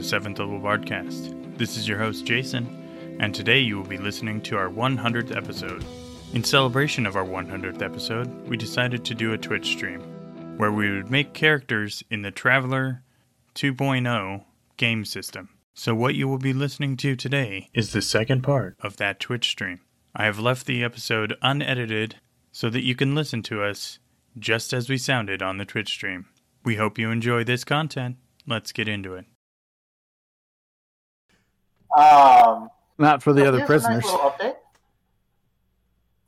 to 7th Level Bardcast. This is your host, Jason, and today you will be listening to our 100th episode. In celebration of our 100th episode, we decided to do a Twitch stream where we would make characters in the Traveller 2.0 game system. So, what you will be listening to today is the second part of that Twitch stream. I have left the episode unedited so that you can listen to us just as we sounded on the Twitch stream. We hope you enjoy this content. Let's get into it. Um, Not for the other prisoners. Nice.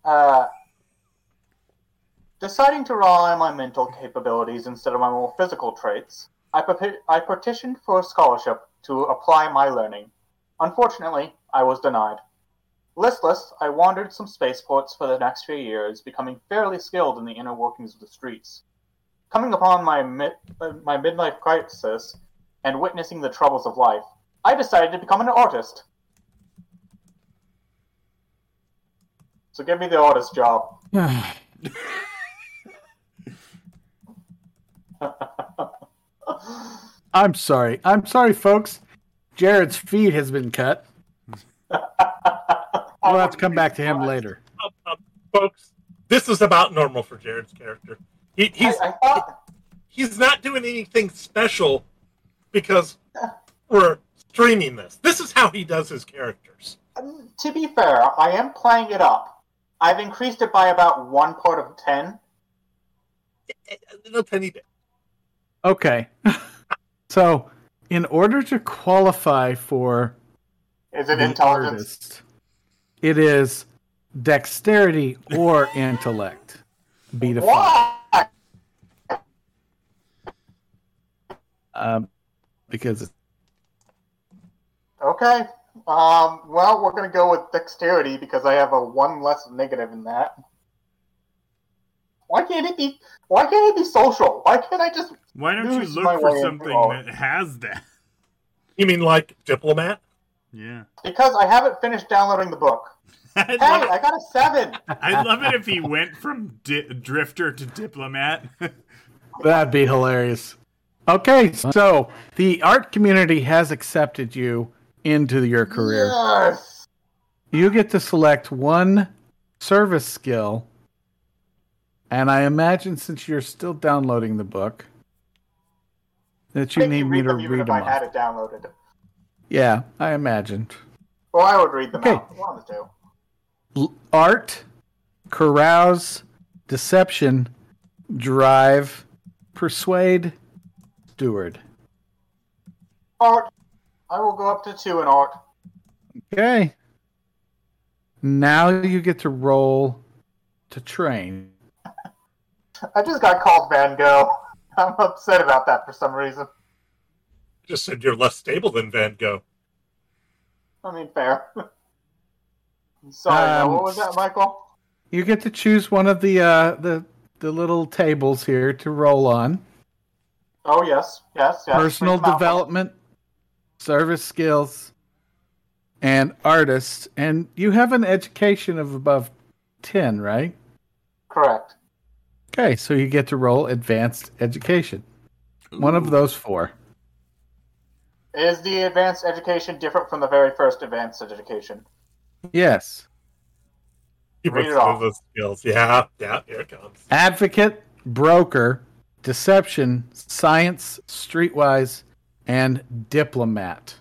Uh, deciding to rely on my mental capabilities instead of my more physical traits, I, peti- I petitioned for a scholarship to apply my learning. Unfortunately, I was denied. Listless, I wandered some spaceports for the next few years, becoming fairly skilled in the inner workings of the streets. Coming upon my mid- uh, my midlife crisis and witnessing the troubles of life, I decided to become an artist. So give me the artist job. I'm sorry. I'm sorry, folks. Jared's feed has been cut. We'll have to come back to him later. um, um, folks, this is about normal for Jared's character. He, he's I, I thought he's not doing anything special because we're streaming this. This is how he does his characters. um, to be fair, I am playing it up. I've increased it by about one part of ten. A little tiny bit. Okay. so, in order to qualify for Is it intelligence? artist, it is dexterity or intellect. Be defined. Why? Um, because it's Okay. Um. Well, we're gonna go with dexterity because I have a one less negative in that. Why can't it be? Why can't it be social? Why can't I just? Why don't you look for something that has that? You mean like diplomat? Yeah. Because I haven't finished downloading the book. I'd, Hey, love, I got a seven. I'd love it if he went from di- drifter to diplomat. That'd be hilarious. Okay, so the art community has accepted you into your career. Yes. You get to select one service skill. And I imagine since you're still downloading the book, that you need you me read to them even read if them I had it downloaded. Yeah, I imagined. Well, I would read them Okay. out. One the two. Art, carouse, deception, drive, persuade, steward. Art. I will go up to two in art. Okay. Now you get to roll to train. I just got called Van Gogh. I'm upset about that for some reason. Just said you're less stable than Van Gogh. I mean, fair. Sorry, Um, what was that, Michael? You get to choose one of the uh, the the little tables here to roll on. Oh, yes, yes, yes. Personal Read out. development, service skills, and artist. And you have an education of above ten, right? Correct. Okay, so you get to roll advanced education. One of those four. Is the advanced education different from the very first advanced education? Yes. He Read puts it off. those skills. Yeah, yeah, here it comes. Advocate, broker, deception, science, streetwise, and diplomat.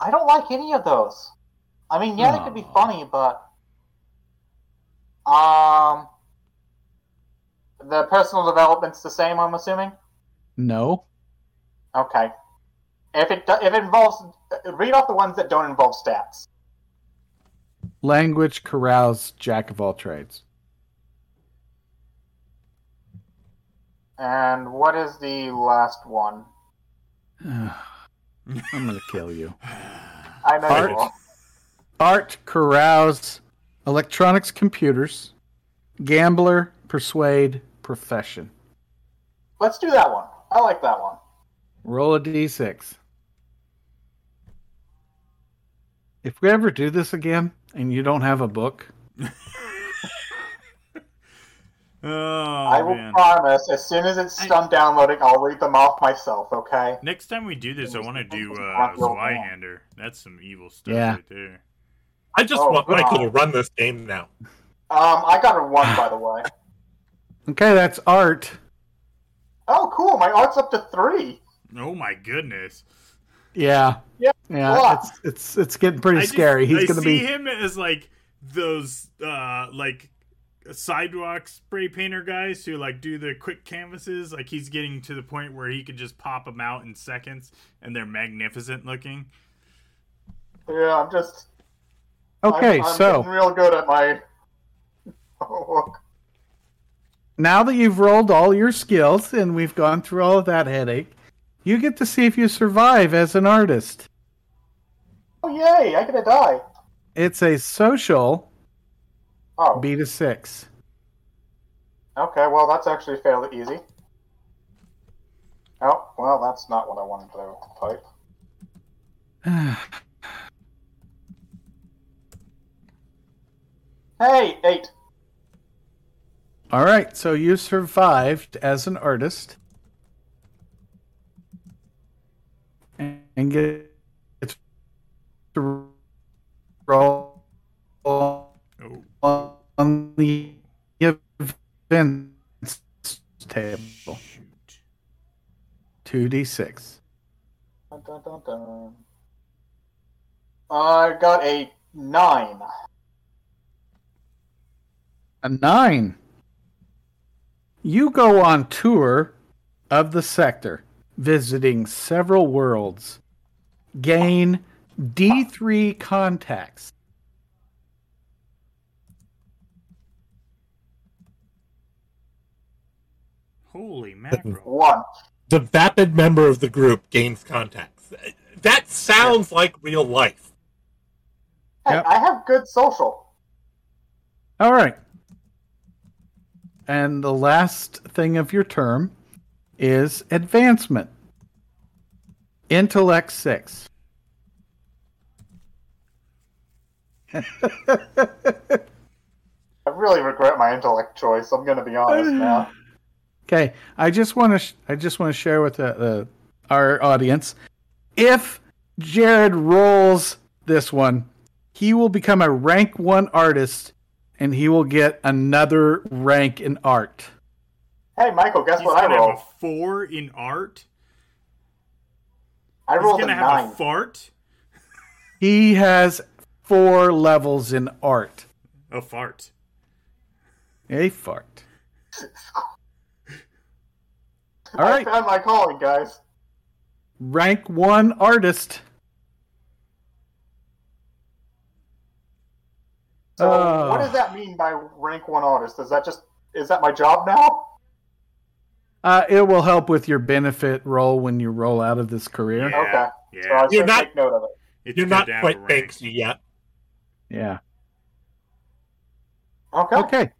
I don't like any of those. I mean, yeah, they could be funny, but um, the personal development's the same. I'm assuming. No. Okay. If it if it involves, read off the ones that don't involve stats. Language, carouse, jack of all trades. And what is the last one? I'm gonna kill you. I know Art. you will. Art, carouse, electronics, computers, gambler, persuade, profession. Let's do that one. I like that one. Roll a d6. If we ever do this again and you don't have a book, Oh I will man. promise, as soon as it's I- done downloading, I'll read them off myself, okay? Next time we do this, I want to do uh, Rock. Zweihander. That's some evil stuff Yeah. right there. I just Oh, want Michael to run this game now. Um, I got a one, by the way. Okay, that's art. Oh, cool. My art's up to three. Oh my goodness. Yeah. Yeah, Yeah. It's it's it's getting pretty I just- scary. He's I gonna see be him as like those uh like sidewalk spray painter guys who like do the quick canvases. Like he's getting to the point where he can just pop them out in seconds, and they're magnificent looking. Yeah, I'm just. Okay, I'm, I'm so real good at my. work. now that you've rolled all your skills and we've gone through all of that headache, you get to see if you survive as an artist. Oh, yay! I get to die. It's a social Oh, B to six. okay. Well, that's actually fairly easy. Oh, well, that's not what I wanted to type. Hey, eight. All right, so you survived as an artist. And get to roll on the events table. shoot. 2d6. Dun, dun, dun, dun. I got a nine. A 9. You go on tour of the sector, visiting several worlds. Gain D3 contacts. Holy mackerel! One. The vapid member of the group gains contacts. That sounds like real life. Hey, Yep. I have good social. All right. And the last thing of your term is advancement. Intellect 6. I really regret my intellect choice. I'm going to be honest now. Okay, I just want to sh- I just want to share with the, the our audience if Jared rolls this one, he will become a rank 1 artist and he will get another rank in art. Hey, Michael, guess He's what I gonna rolled? four in art. I He's rolled a gonna have nine. a fart. He has 4 levels in art. A fart. A fart. All I right, found my calling, guys. rank 1 artist. So, Oh. what does that mean by rank one artist? Is that just is that my job now? Uh, it will help with your benefit roll when you roll out of this career. Yeah. Okay. So I Yeah, should You're not- take note of it. it's You're not quite a. Banksy yet. Yeah. Okay. Okay.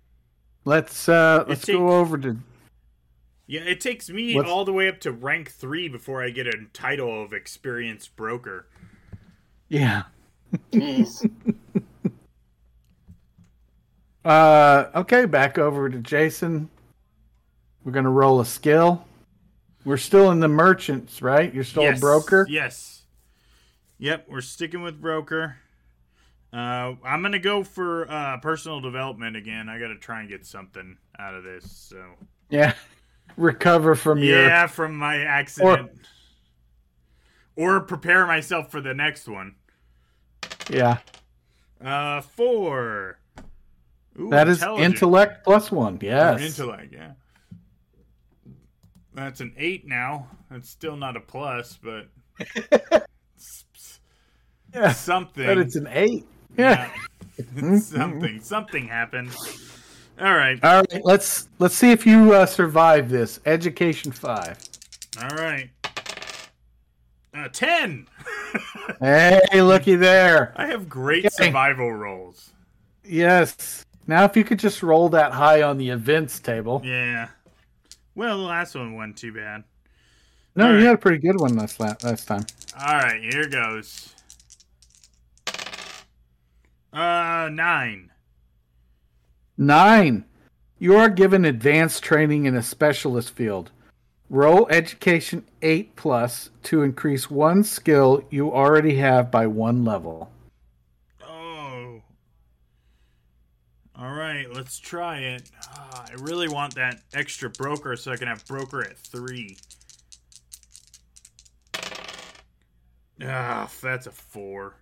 Let's uh let's takes- go over to Yeah, it takes me What's- all the way up to rank three before I get a title of experienced broker. yeah. Jeez. Uh okay, back over to Jason. We're gonna roll a skill. We're still in the merchants, right? You're still yes. a broker. Yes. Yep, we're sticking with broker. Uh, I'm gonna go for uh, personal development again. I gotta try and get something out of this. So Yeah. Recover from your yeah, from my accident, or, prepare myself for the next one. yeah. Uh, four. Ooh, That is intellect plus one. Or Yes. Intellect, yeah. That's an eight now. That's still not a plus, but yeah. something. But it's an eight. Yeah. It's something. Something happened. All right. All right, let's let's see if you uh, survive this. Education five. All right. Uh, ten. Hey, looky there. I have great Okay. survival rolls. Yes. Now, if you could just roll that high on the events table. Yeah. Well, the last one wasn't too bad. No, All you right. had a pretty good one last last time. All right, here goes. Uh, nine. Nine. You are given advanced training in a specialist field. Roll education 8 plus to increase one skill you already have by one level. Oh. All right, let's try it. Ah, I really want that extra broker so I can have broker at three. Ah, that's a four.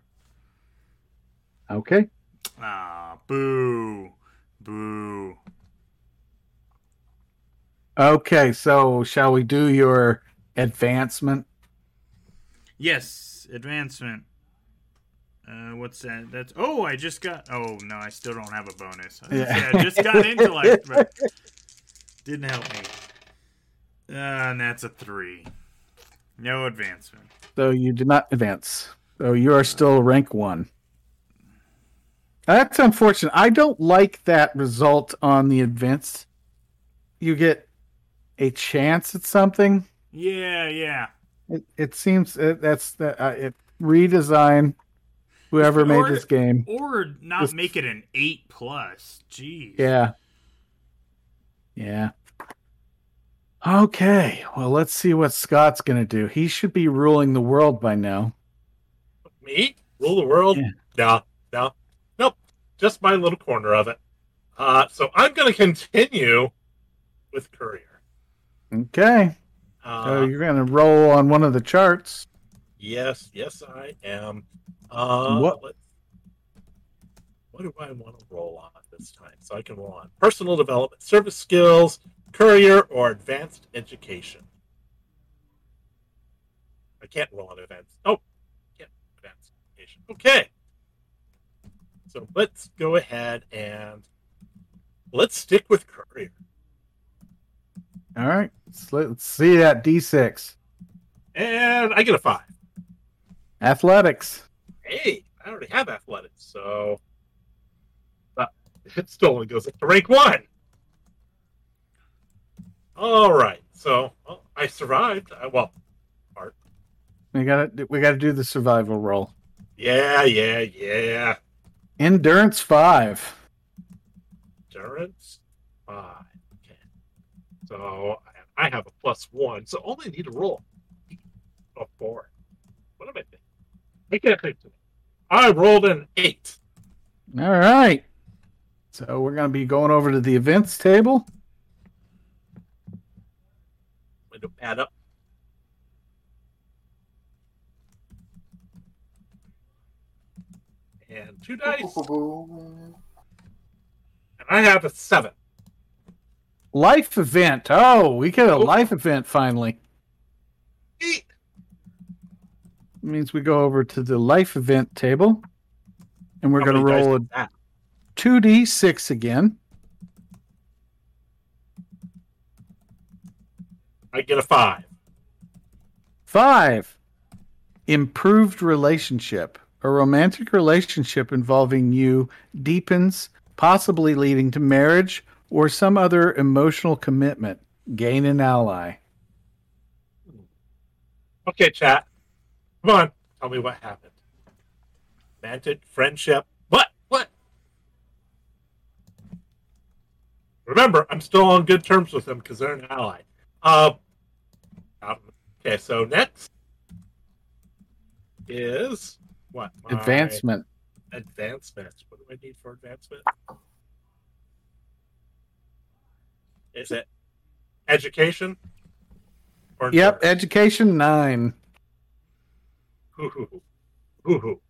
Okay. Ah, boo. Boo. Okay, so shall we do your advancement? Yes, advancement. Uh, what's that? That's oh, I just got. Oh no, I still don't have a bonus. I, gonna Yeah. Just got intellect, but didn't help me. Uh, and that's a three. No advancement. So you did not advance. So you are still rank one. That's unfortunate. I don't like that result on the advanced. You get a chance at something. Yeah, yeah. It, it seems uh, that's the uh, it redesign. Whoever made this game, Or not Just- make it an eight plus. Jeez. yeah, yeah. Okay, well, let's see what Scott's gonna do. He should be ruling the world by now. Me? Rule the world? Yeah. No, no, nope. Just my little corner of it. Uh, so I'm going to continue with Courier. Okay, Uh, so you're gonna roll on one of the charts. Yes, yes, I am. Uh, What- What? What do I want to roll on this time? So I can roll on personal development, service skills, courier, or advanced education. I can't roll on advanced. Oh, yeah, advanced education. Okay. So let's go ahead and let's stick with courier. All right, let's, let's see that d6 And I get a five. athletics. hey, I already have athletics, so but it still only goes up to rank one. All right, so well, I survived. I, well, We got to we got to do the survival roll. yeah, yeah, yeah. Endurance five. Endurance five. Okay, so I I have a plus one, so only need to roll a four. What am I thinking? I can't think. today. I rolled an eight. All right. So we're gonna be going over to the events table. I'm going to add up. And two dice, and I have a seven. Life event. Oh, we get a Oh. life event finally. Eight. means we go over to the life event table, and we're gonna roll a two d six again. I get a five. Five. Improved relationship. A romantic relationship involving you deepens, possibly leading to marriage or some other emotional commitment. Gain an ally. Okay, chat. Come on, tell me what happened. Romantic friendship. What? What? Remember, I'm still on good terms with them because they're an ally. Uh, um, okay, so next is what? My Advancement. Advancement. What do I need for advancement? Is it education? Or Yep, education nine. Hoo hoo hoo. Hoo hoo.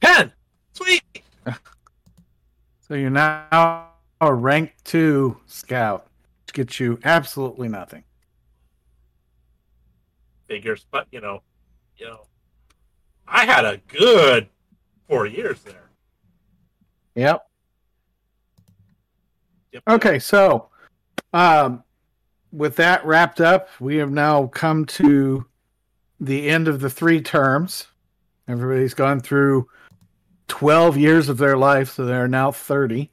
Ten! Sweet! So you're now a rank two scout, which gets you absolutely nothing. Figures, but you know, you know, I had a good four years there. Yep. Yep. Okay, so um, with that wrapped up, we have now come to the end of the three terms. Everybody's gone through 12 years of their life, so they're now 30.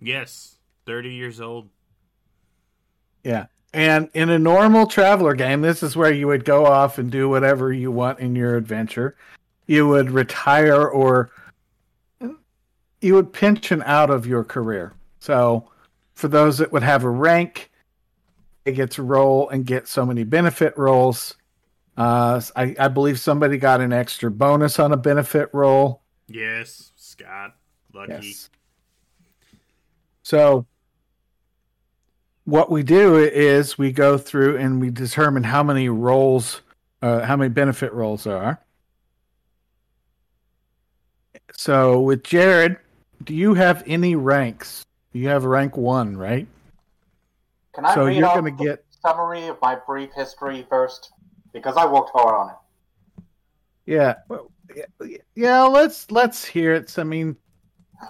Yes, thirty years old. Yeah. And in a normal traveler game, this is where you would go off and do whatever you want in your adventure. You would retire or you would pension out of your career. So for those that would have a rank, they get to roll and get so many benefit rolls. Uh, I, I believe somebody got an extra bonus on a benefit roll. Yes, Scott. Lucky. Yes. So what we do is we go through and we determine how many rolls, uh, how many benefit rolls there are. So with Jared, do you have any ranks? You have rank one, right? Can I So read you're off gonna the get- summary of my brief history first? Because I worked hard on it. Yeah. Well, yeah, Yeah, let's let's hear it. I mean,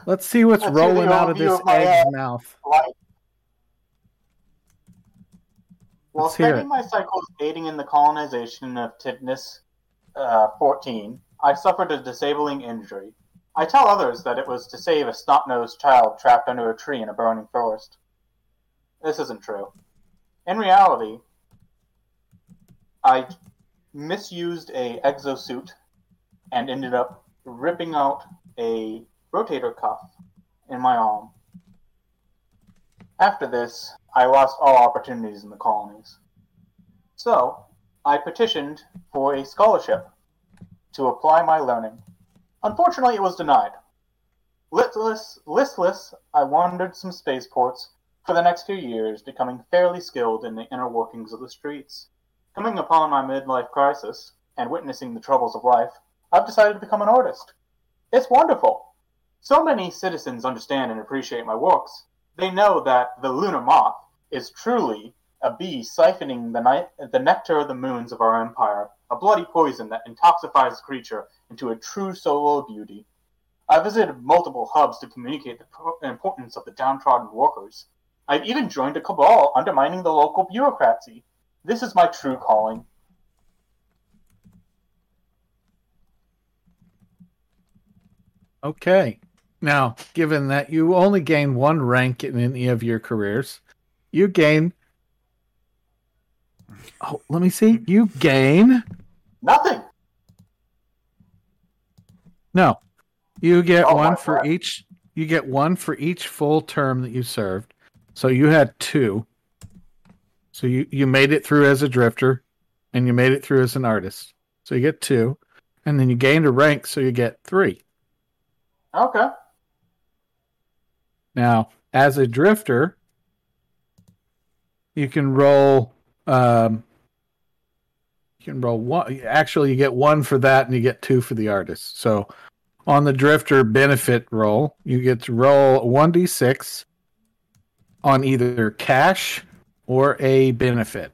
let's see what's Let's rolling out of this of egg's mouth. Like, while Let's spending my cycles aiding in the colonization of Tidness uh, 14, I suffered a disabling injury. I tell others that it was to save a snot-nosed child trapped under a tree in a burning forest. This isn't true. In reality, I misused a exosuit and ended up ripping out a rotator cuff in my arm. After this, I lost all opportunities in the colonies. So, I petitioned for a scholarship to apply my learning. Unfortunately, it was denied. Listless, listless, I wandered some spaceports for the next few years, becoming fairly skilled in the inner workings of the streets. Coming upon my midlife crisis and witnessing the troubles of life, I've decided to become an artist. It's wonderful. So many citizens understand and appreciate my works. They know that the lunar moth is truly a bee siphoning the, ni- the nectar of the moons of our empire, a bloody poison that intoxifies the creature into a true solo beauty. I visited multiple hubs to communicate the pro- importance of the downtrodden workers. I've even joined a cabal undermining the local bureaucracy. This is my true calling. Okay. Now, given that you only gain one rank in any of your careers, you gain. Oh, let me see. You gain. Nothing. No. You get Oh, one for God. each. You get one for each full term that you served. So you had two. So you, you made it through as a drifter and you made it through as an artist. So you get two. And then you gained a rank, so you get three. Okay. Now, as a drifter, you can roll. Um, you can roll one. Actually, you get one for that, and you get two for the artist. So, on the drifter benefit roll, you get to roll one d six on either cash or a benefit.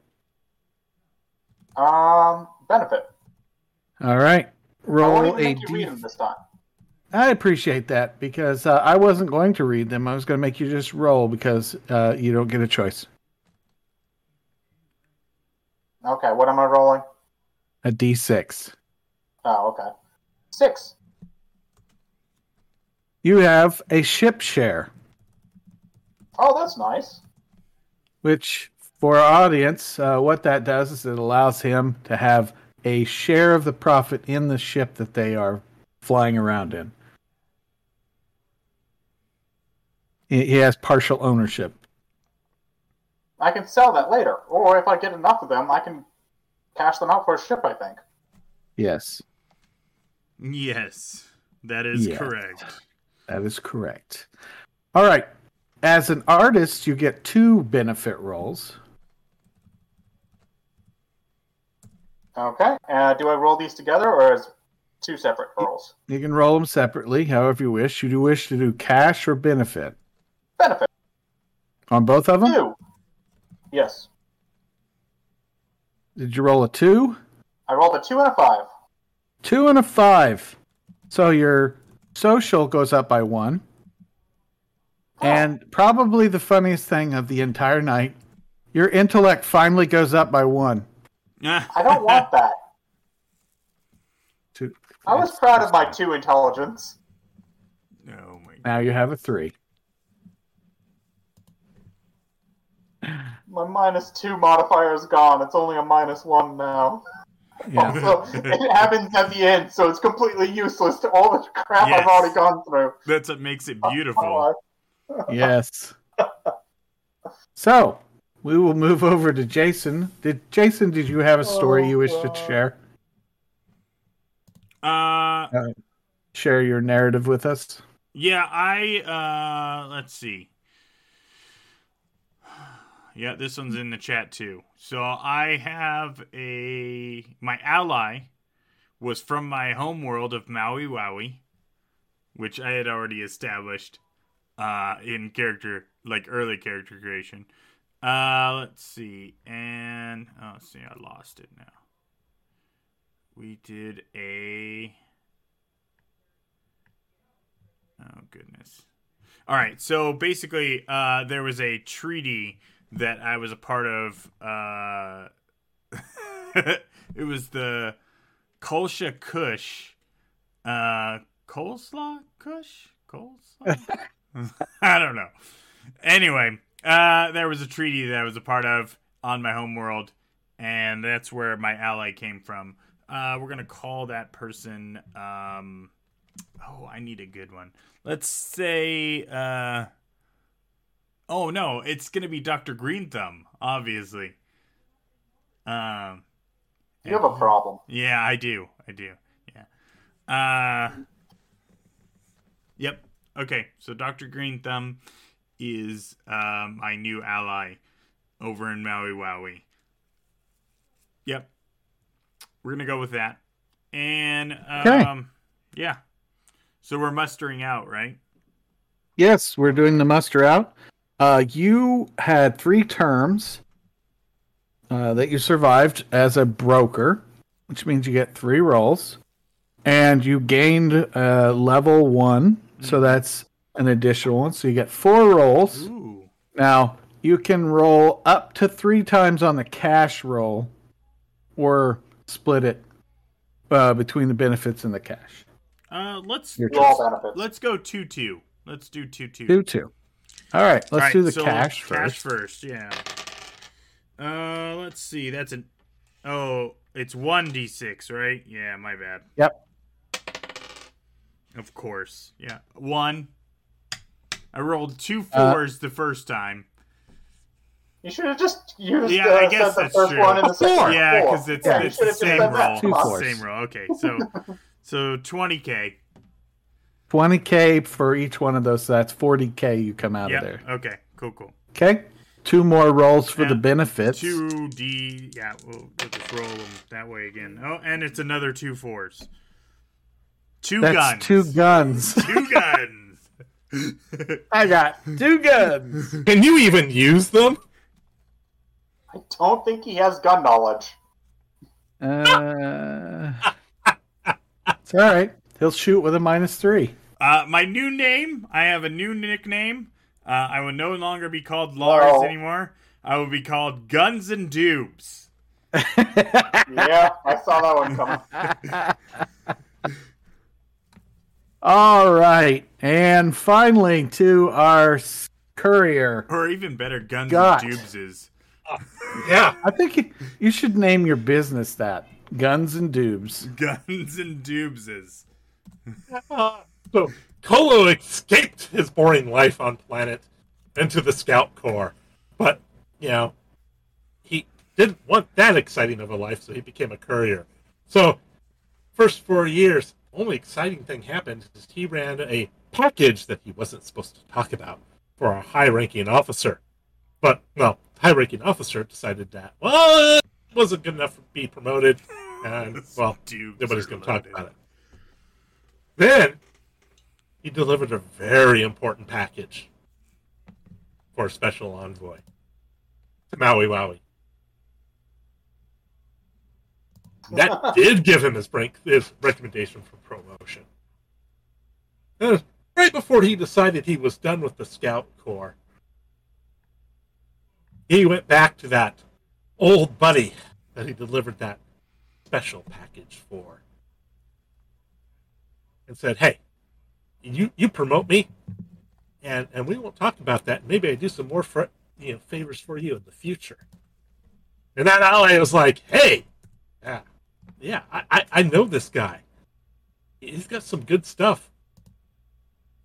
Um, benefit. All right, roll a d. this time. I appreciate that because uh, I wasn't going to read them. I was going to make you just roll because uh, you don't get a choice. Okay, what am I rolling? A d6. Oh, okay. Six. You have a ship share, Oh, that's nice. which for our audience, uh, what that does is it allows him to have a share of the profit in the ship that they are flying around in. He he has partial ownership. I can sell that later, or if I get enough of them, I can cash them out for a ship. I think. Yes, Yes, that is Yeah. correct. that is correct. All right. As an artist, you get two benefit rolls. Okay. Uh, do I roll these together, or as two separate rolls? You can roll them separately, however you wish. You do wish to do cash or benefit Benefit on both of them. two. Yes. Did you roll a two? I rolled a two and a five. Two and a five. So your social goes up by one. Oh, And probably the funniest thing of the entire night, your intellect finally goes up by one. Ah. I don't want that. Two. I was proud of my two intelligence. Oh my Now you have a three. My minus two modifier is gone. It's only a minus one now. Yeah. Also, it happens at the end, so it's completely useless to all the crap Yes. I've already gone through. That's what makes it Oh, beautiful. yes. So we will move over to Jason. Did Jason? Did you have a story you wish to share? Uh, Share your narrative with us. yeah, I uh, let's see. Yeah, this one's in the chat too. So I have a my ally was from my home world of Maui Wowie, which I had already established uh in character like early character creation. Uh let's see. And oh see I lost it now. We did a Oh goodness. All right, so basically uh there was a treaty that I was a part of uh it was the Kolsha Kush uh coleslaw Kush? Coleslaw? I don't know. Anyway, uh there was a treaty that I was a part of on my home world and that's where my ally came from. Uh we're to call that person um Oh, I need a good one. Let's say uh Oh no, it's gonna be Dr. Green Thumb, obviously. Um You have a problem. yeah, I do. I do. Yeah. Uh Yep. Okay, so Dr. Green Thumb is um my new ally over in Maui Wowie. Yep. We're gonna go with that. And um Okay. yeah. So we're mustering out, right? Yes, we're doing the muster out. Uh, you had three terms uh, that you survived as a broker, which means you get three rolls, and you gained uh, level one, so that's an additional one. So you get four rolls. Ooh. Now you can roll up to three times on the cash roll, or split it uh, between the benefits and the cash. Uh let's Your You let's, let's go two two. Let's do two two. Two two. All right, let's All right, do the so cash first. Cash first, yeah. Uh, let's see. That's an. Oh, it's one d six, right? Yeah, my bad. Yep. Of course, yeah. One. I rolled two fours Uh, the first time. You should have just used Yeah, uh, I guess said the that's first true. one and the Four. Yeah, because it's, Yeah, it's the same said roll. Two It's the fours. same roll. Okay, so so twenty k. 20k for each one of those. So that's 40k you come out Yeah. of there. Okay. Cool. Cool. Okay. Two more rolls for Yeah, the benefits. Two D. Yeah, we'll, we'll just roll them that way again. Oh, and it's another two fours. Two That's guns. two guns. Two guns. I got two guns. Can you even use them? I don't think he has gun knowledge. Uh, it's all right. He'll shoot with a minus three. uh, my new name. I have a new nickname. Uh, I will no longer be called Lars Oh. anymore. I will be called Guns and Dubes. Yeah, I saw that one coming. all right. And finally, to our courier. Or even better, Guns Got. and Dubeses. Yeah. I think you, you should name your business that Guns and Dubes. Guns and So Kolo escaped his boring life on planet into the Scout Corps, but you know he didn't want that exciting of a life, so he became a courier. So first four years, only exciting thing happened is he ran a package that he wasn't supposed to talk about for a high-ranking officer. But well, high-ranking officer decided that well, it wasn't good enough to be promoted, and well, nobody's going to talk about it. Then he delivered a very important package for a special envoy to Maui Wowie. That did give him his, break, his recommendation for promotion. And right before he decided he was done with the Scout Corps, he went back to that old buddy that he delivered that special package for and said, "Hey, you you promote me, and and we won't talk about that. Maybe I do some more for you know favors for you in the future." And that ally was like, "Hey, yeah, yeah, I, I, I know this guy. He's got some good stuff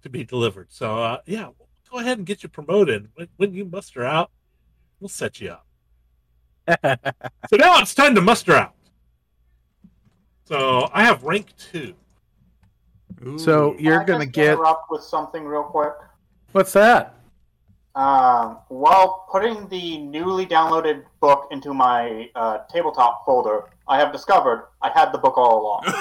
to be delivered. So uh, yeah, go ahead and get you promoted. When, when you muster out, we'll set you up. so now it's time to muster out. So I have rank two. So you're Can I gonna just get interrupt with something real quick. what's that? Um, while putting the newly downloaded book into my uh, tabletop folder, I have discovered I had the book all along.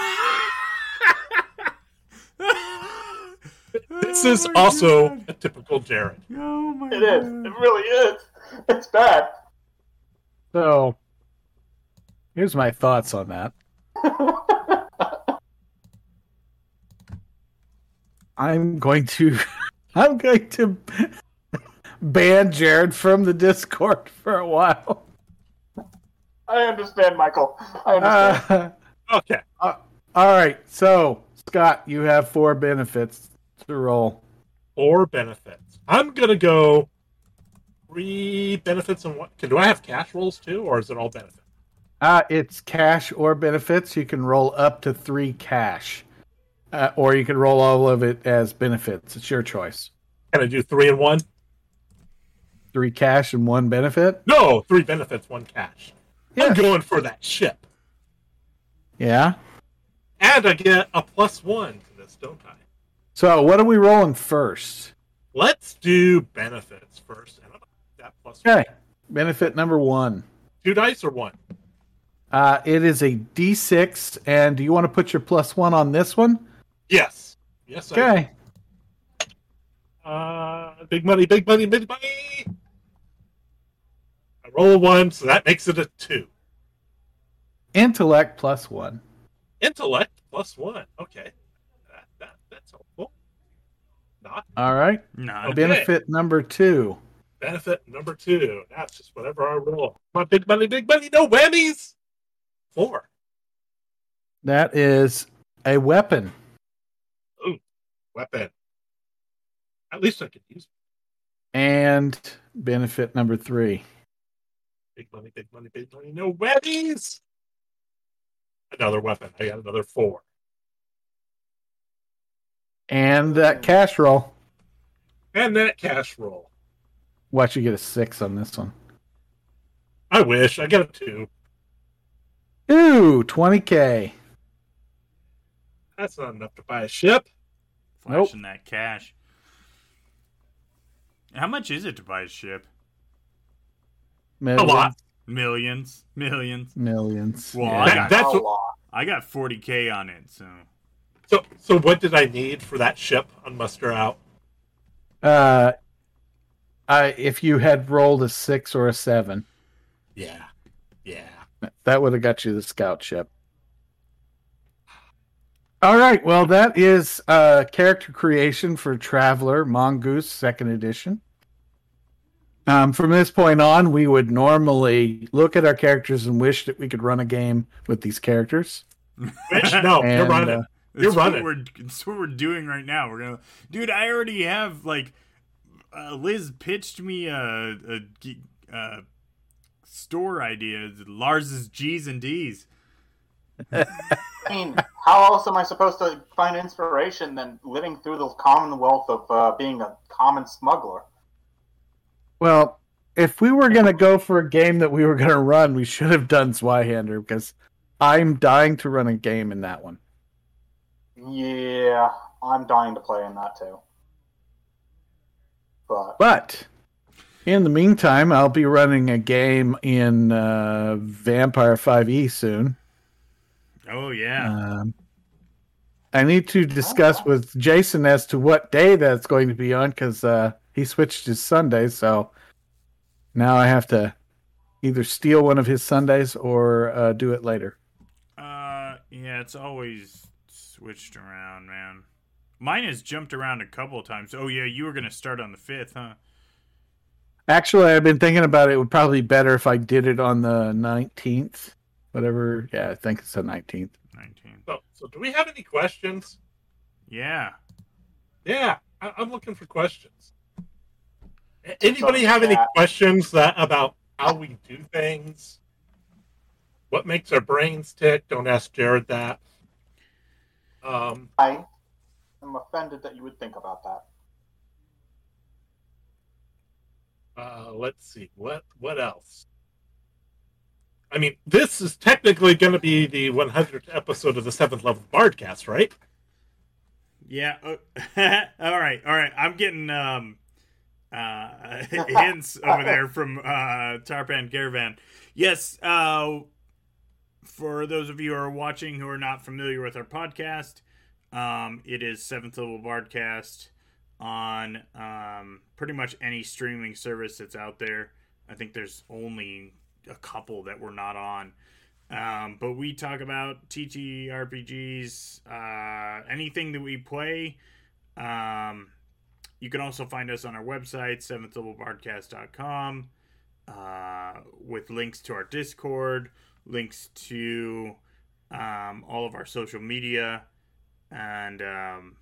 This Oh is my also God. a typical Jared. Oh my It is. God. It really is. It's bad. So here's my thoughts on that. I'm going to I'm going to ban Jared from the Discord for a while. I understand, Michael. I understand. Uh, Okay. all right, so Scott, you have four benefits to roll. Four benefits. I'm gonna go three benefits and what? Can do I have cash rolls too, or is it all benefits? Uh, it's cash or benefits. You can roll up to three cash, uh, or you can roll all of it as benefits. It's your choice. Can I do three and one? Three cash and one benefit. No, three benefits, one cash. I'm going for that ship. Yeah. And I get a plus one to this, don't I? So what are we rolling first? Let's do benefits first. And I'm gonna do that plus one. Okay. Benefit number one. Two dice or one? Uh, it is a D6, and do you want to put your plus one on this one? Yes. Yes. I Okay. Uh, big money, big money, big money. I roll a one, so that makes it a two. Intellect plus one. Intellect plus one. Okay, that, that that's helpful. Not All right. Nah, Okay. Benefit number two. benefit number two. That's just whatever I roll. My big money, big money, no whammies. Four. That is a weapon. Weapon. At least I could use it. And benefit number three. big money, big money, big money, no whammies. Another weapon. I got another four. And that cash roll. And that cash roll. Watch you get a six on this one. I wish. I get a two. Ooh, 20k. That's not enough to buy a ship. Nope. that cash. How much is it to buy a ship? A lot. Millions, millions. Millions. Well, Yeah. I got that's a what- lot. I got 40k on it, so So, so what did I need for that ship on muster out? Uh, I if you had rolled a six or a seven, Yeah, yeah. that would have got you the scout ship. All right, well, that is uh, character creation for Traveller Mongoose Second Edition. Um, from this point on, we would normally look at our characters and wish that we could run a game with these characters. Bitch, no, you're running. uh, You're That's what running. We're, that's what we're doing right now. We're gonna, dude. I already have like, uh, Liz pitched me a, a, ge- uh store idea. Lars's G's and D's. I mean, how else am I supposed to find inspiration than living through the commonwealth of uh, being a common smuggler? Well, if we were going to go for a game that we were going to run, we should have done Zweihander because I'm dying to run a game in that one. Yeah, I'm dying to play in that too. But But in the meantime, I'll be running a game in uh, Vampire 5e soon. Oh yeah. Um, I need to discuss with Jason as to what day that's going to be on because uh, he switched his Sundays. So now I have to either steal one of his Sundays or uh, do it later. Uh, yeah. It's always switched around, man. Mine has jumped around a couple of times. Oh yeah, you were gonna start on the fifth, huh? Actually, I've been thinking about it. It would probably be better if I did it on the 19th. Whatever. Yeah, I think it's the 19th. Nineteenth. So, so do we have any questions? Yeah. Yeah, I, I'm looking for questions. Anybody So, have any questions that about how we do things? What makes our brains tick? Don't ask Jared that. Um, I am offended that you would think about that. uh, let's see what what else. I mean, this is technically going to be the 100th episode of the seventh level Bardcast, right? Yeah. uh, all right. All right. I'm getting um uh hints over there from uh Tarpan Caravan. Yes, uh for those of you who are watching who are not familiar with our podcast, um it is seventh level Bardcast on um pretty much any streaming service that's out there. I think there's only a couple that we're not on. Um, but we talk about TTRPGs, uh, anything that we play. Um, you can also find us on our website, seventhlevelbardcast.com, uh, with links to our Discord, links to um, all of our social media, and um,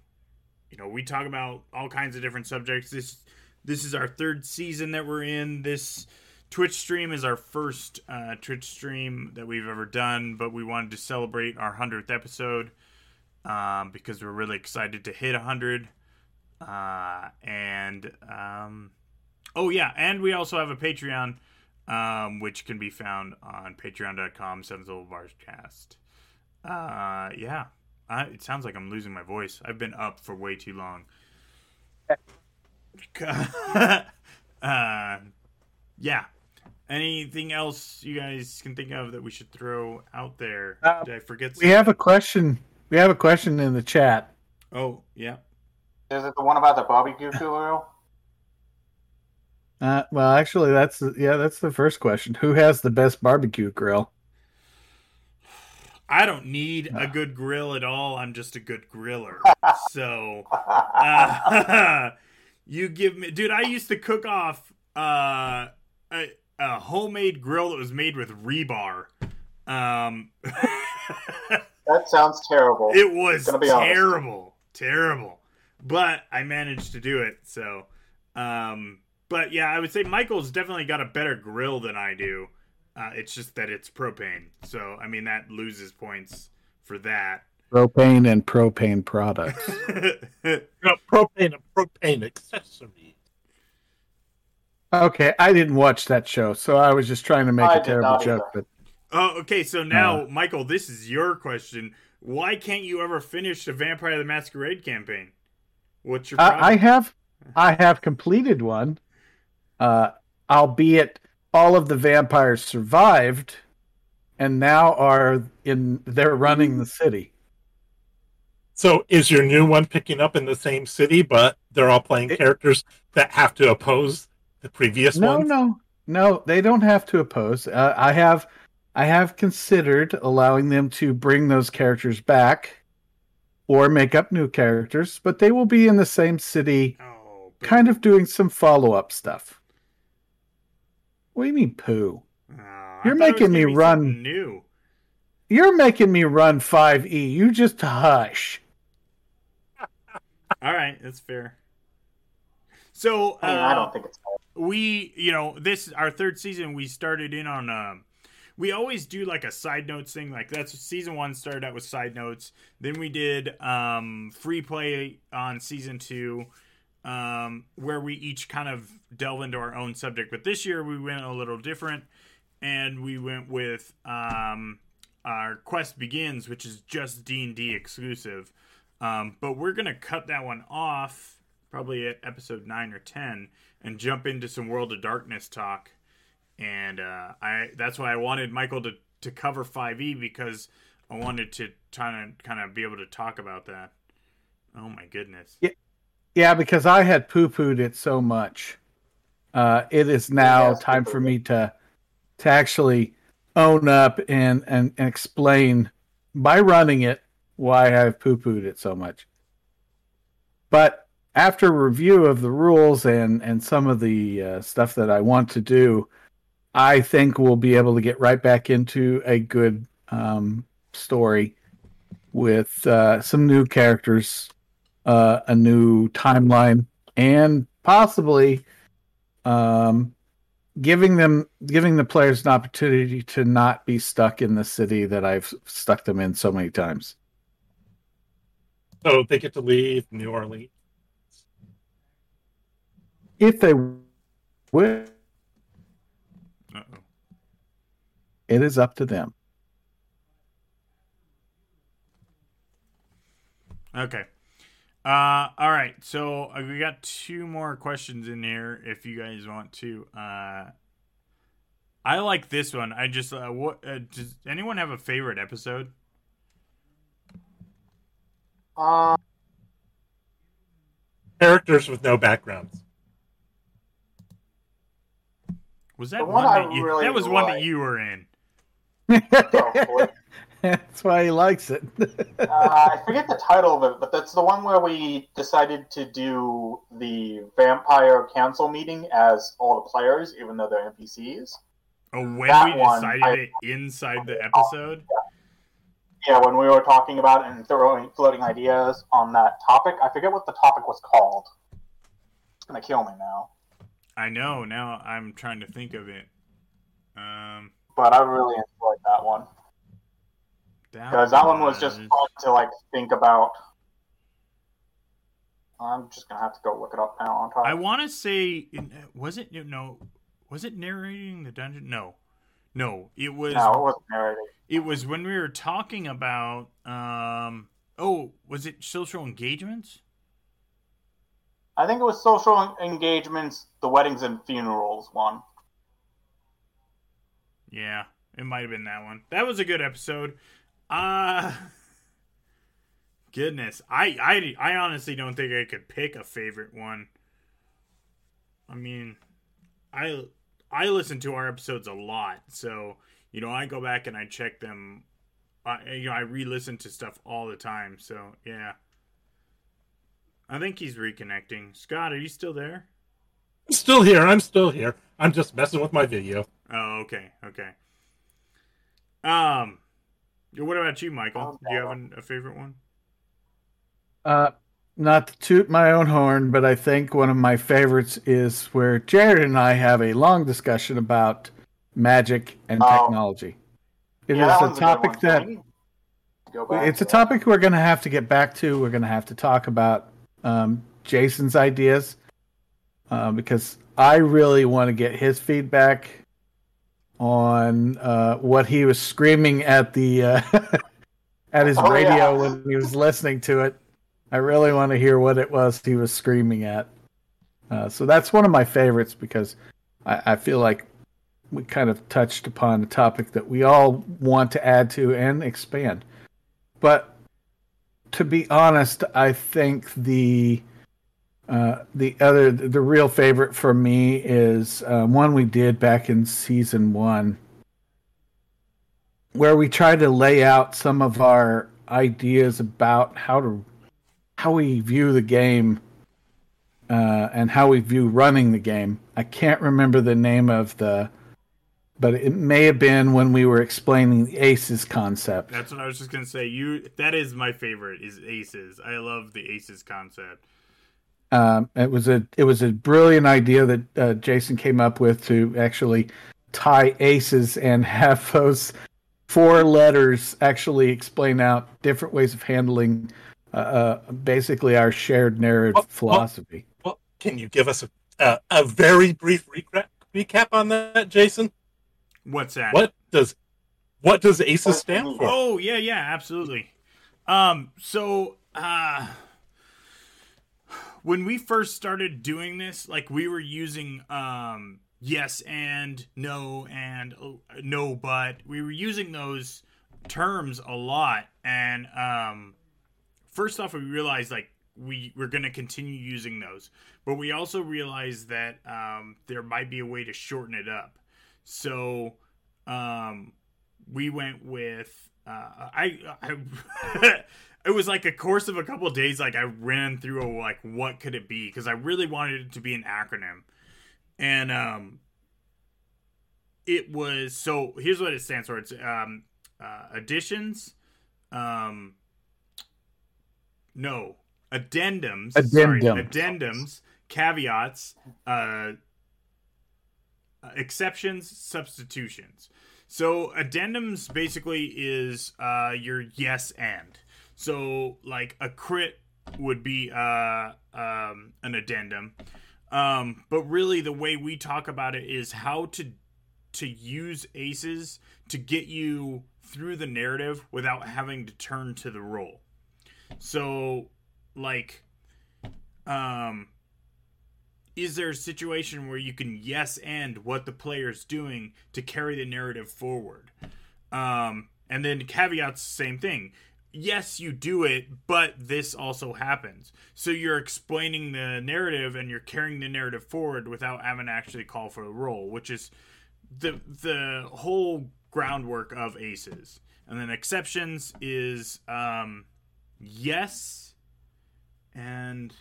you know we talk about all kinds of different subjects. This this is our third season that we're in. This Twitch stream is our first uh, Twitch stream that we've ever done, but we wanted to celebrate our 100th episode um, because we're really excited to hit 100. Uh, and, um, oh, yeah, and we also have a Patreon, um, which can be found on patreon.com, Seventh Level Bardcast. Uh, yeah, I, it sounds like I'm losing my voice. I've been up for way too long. uh, yeah. Anything else you guys can think of that we should throw out there? Uh, Did I forget? We have a question. We have a question in the chat. Oh, yeah. Is it the one about the barbecue grill? Uh, well, actually, that's yeah, that's the first question. Who has the best barbecue grill? I don't need a good grill at all. I'm just a good griller. So, uh, you give me, dude. I used to cook off uh, a, a homemade grill that was made with rebar. Um, That sounds terrible. it was Gonna be honest. terrible, terrible. But I managed to do it. So, um, but yeah, I would say Michael's definitely got a better grill than I do. Uh, it's just that it's propane. So, I mean, that loses points for that. Propane and propane products. You know, propane and propane accessories. Okay, I didn't watch that show, so I was just trying to make I a terrible joke. But Oh, okay. So now, Michael, this is your question. Why can't you ever finish the Vampire the Masquerade campaign? What's your problem? I, I have, I have completed one. Uh, albeit all of the vampires survived, and now are in. They're running the city. So, is your new one picking up in the same city, but they're all playing It- characters that have to oppose the previous No, ones? no, no. They don't have to oppose. Uh, I have, I have considered allowing them to bring those characters back, or make up new characters, but they will be in the same city, oh, kind of doing some follow up stuff. What do you mean, poo? Oh, You're thought it was making me run- New. You're making me run 5e. You just hush. All right, that's fair. So I, mean, uh, I don't think it's fair. we, you know, this our third season. We started in on. Um, we always do like a side notes thing. Like that's season one started out with side notes. Then we did um, free play on season two, um, where we each kind of delve into our own subject. But this year we went a little different, and we went with um, our quest begins, which is just D and D exclusive. Um, but we're gonna cut that one off probably at episode nine or ten and jump into some World of Darkness talk. And uh, I that's why I wanted Michael to, to cover five E because I wanted to try to kind of be able to talk about that. Oh my goodness. Yeah, yeah, because I had poo pooed it so much. Uh, it is now Yes, time for me to to actually own up and, and, and explain by running it why I've poo pooed it so much. But after review of the rules and, and some of the uh, stuff that I want to do, I think we'll be able to get right back into a good um, story with uh, some new characters uh, a new timeline and possibly um, giving them giving the players an opportunity to not be stuck in the city that I've stuck them in so many times. So they get to leave New Orleans. If they will, it is up to them. Okay. Uh, all right. So uh, we got two more questions in here. If you guys want to, uh, I like this one. I just uh, what uh, does anyone have a favorite episode? Uh, Characters with no backgrounds. Was that The one, one I that you? really that was one that you were in. That's why he likes it. uh, I forget the title of it, but that's the one where we decided to do the vampire council meeting as all the players, even though they're NPCs. Oh, when That we one, decided I- it inside the episode. Yeah, when we were talking about and throwing floating ideas on that topic, I forget what the topic was called. It's gonna kill me now, I know. Now I'm trying to think of it. Um, but I really enjoyed that one because that one was just fun to like think about. I'm just gonna have to go look it up now on top. I want to say, was it no? Was it narrating the dungeon? No, no. It was. no, it wasn't narrated. It was when we were talking about. Um. Oh, was it social engagements? I think it was social engagements, the weddings and funerals one. Yeah, it might have been that one. That was a good episode. Uh goodness. I I I honestly don't think I could pick a favorite one. I mean, I I listen to our episodes a lot, so you know, I go back and I check them I you know, I re-listen to stuff all the time. So, yeah. I think he's reconnecting. Scott, are you still there? I'm still here. I'm still here. I'm just messing with my video. Oh, okay, okay. Um, what about you, Michael? Do you have an, a favorite one? Uh, not to toot my own horn, but I think one of my favorites is where Jared and I have a long discussion about magic and Oh. technology. It is Yeah, that a topic one. that I need to go back it's a to that. topic we're going to have to get back to. We're going to have to talk about um, Jason's ideas uh, because I really want to get his feedback on uh, what he was screaming at the uh, at his Oh, radio yeah. when he was listening to it. I really want to hear what it was he was screaming at. Uh, so that's one of my favorites because I, I feel like we kind of touched upon a topic that we all want to add to and expand. But to be honest, I think the uh, the other the real favorite for me is uh, one we did back in season one, where we tried to lay out some of our ideas about how to how we view the game uh, and how we view running the game. I can't remember the name of the, but it may have been when we were explaining the aces concept. That's what I was just gonna say. You that is my favorite is aces. I love the aces concept. Um, it was a it was a brilliant idea that uh, Jason came up with to actually tie aces and have those four letters actually explain out different ways of handling uh, uh, basically our shared narrative Well, well- philosophy. Well, can you give us a a, a very brief recap recap on that, Jason? What's that? What does what does ACES stand for? Oh yeah, yeah, absolutely. Um, so uh when we first started doing this, like we were using um yes and no and oh, no but we were using those terms a lot and um first off we realized like we we're going to continue using those but we also realized that um there might be a way to shorten it up so um we went with uh i i it was like a course of a couple of days like i ran through a, like what could it be? Because i really wanted it to be an acronym. And um it was so here's what it stands for. It's um uh additions um no addendums sorry, Addendums. addendums caveats uh exceptions, substitutions. So addendums basically is uh, your yes and. So like a crit would be uh, um, an addendum, um, but really the way we talk about it is how to to use aces to get you through the narrative without having to turn to the roll. So like um is there a situation where you can yes and what the player's doing to carry the narrative forward? Um, and then caveats, same thing. Yes, you do it, but this also happens. So you're explaining the narrative and you're carrying the narrative forward without having to actually call for a roll, which is the the whole groundwork of aces. And then exceptions is um, yes and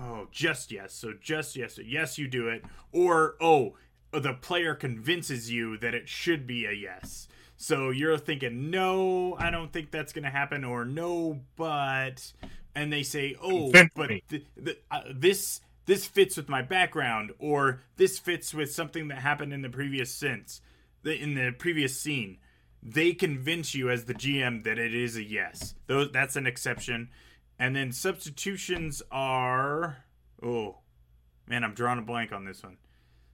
Oh, just yes. So just yes. Yes, you do it. Or oh, the player convinces you that it should be a yes. So you're thinking, no, I don't think that's going to happen, or no, but, and they say, oh, Convince but th- th- uh, this this fits with my background, or this fits with something that happened in the previous sense, the, in the previous scene. They convince you as the GM that it is a yes. Those that's an exception. And then substitutions are oh man, I'm drawing a blank on this one.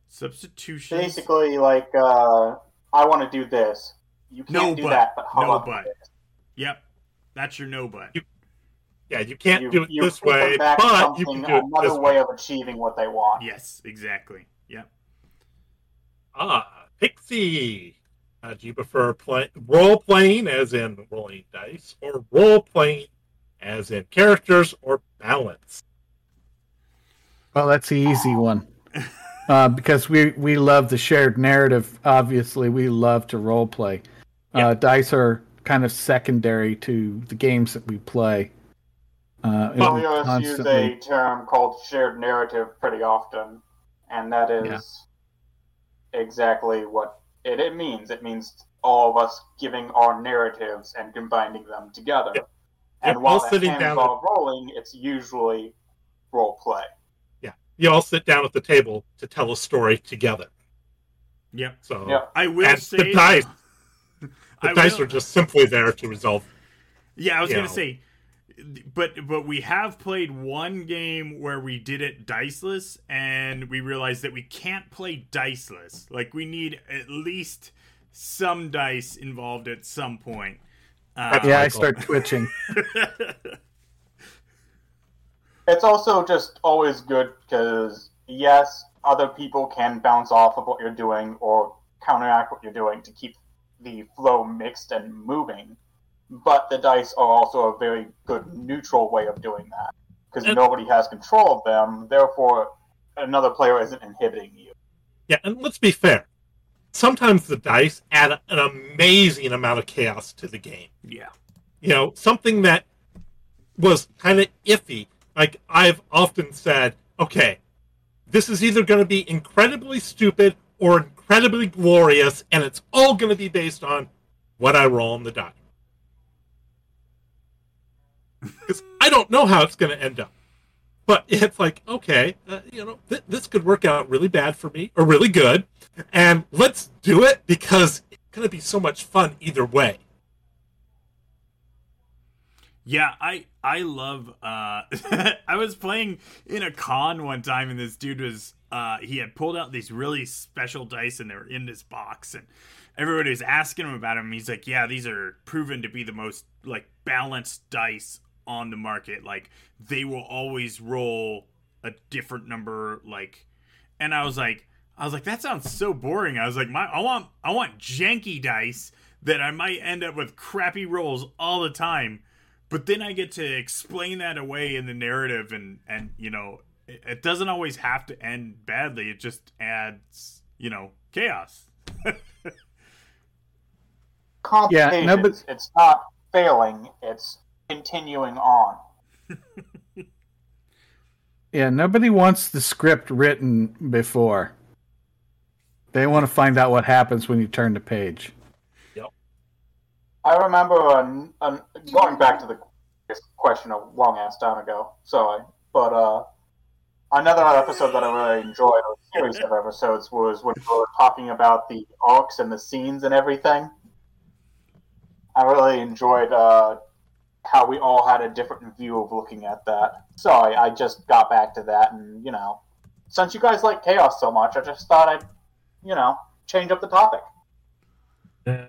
Substitutions Basically, like, uh, I want to do this. You can't No, do but- that, but how no, about but. this? Yep. That's your no but. You- Yeah, you can't You, do it this way, back but you can do it another this way way. of achieving what they want. Yes, exactly. Yep. Ah, Pixie. Uh, do you prefer play- role playing, as in rolling dice, or role playing, as in characters or balance? Well, that's the easy one. Uh, because we, we love the shared narrative. Obviously, we love to role play. Yeah. Uh, dice are kind of secondary to the games that we play. Uh, and we Familiars use a term called shared narrative pretty often, and that is exactly what it, it means. It means all of us giving our narratives and combining them together. Yep. And while all that sitting can down involve rolling, it's usually role play. Yeah, you all sit down at the table to tell a story together. Yep. So Yep. I will And say the dice. the I dice will- are just simply there to resolve. Yeah, I was gonna say, but but we have played one game where we did it diceless, and we realized that we can't play diceless. Like we need at least some dice involved at some point. Uh, yeah, I start twitching. It's also just always good because, yes, other people can bounce off of what you're doing or counteract what you're doing to keep the flow mixed and moving. But the dice are also a very good neutral way of doing that because And- nobody has control of them. Therefore, another player isn't inhibiting you. Yeah, and let's be fair. Sometimes the dice add an amazing amount of chaos to the game. yeah, you know, something that was kind of iffy. Like I've often said, okay, this is either going to be incredibly stupid or incredibly glorious, and it's all going to be based on what I roll on the die. Because I don't know how it's going to end up. But it's like, okay, uh, you know, th- this could work out really bad for me or really good, and let's do it because it's going to be so much fun either way. yeah. I I love. uh I was playing in a con one time, and this dude was. uh He had pulled out these really special dice, and they were in this box, and everybody was asking him about them. He's like, "Yeah, these are proven to be the most like balanced dice on the market. Like they will always roll a different number. Like, and I was like, I was like, that sounds so boring. I was like, my, I want, I want janky dice that I might end up with crappy rolls all the time. But then I get to explain that away in the narrative, and and you know, it, it doesn't always have to end badly. It just adds, you know, chaos. Complications. no, but- It's not failing, it's continuing on. Yeah, nobody wants the script written before. They want to find out what happens when you turn the page. Yep. I remember an, an, going back to the question a long ass time ago. Sorry, but uh, Another episode that I really enjoyed, or series of episodes, was when we were talking about the arcs and the scenes and everything. I really enjoyed uh, how we all had a different view of looking at that. Sorry, I just got back to that, and you know, since you guys like chaos so much, I just thought I'd, you know, change up the topic. Da,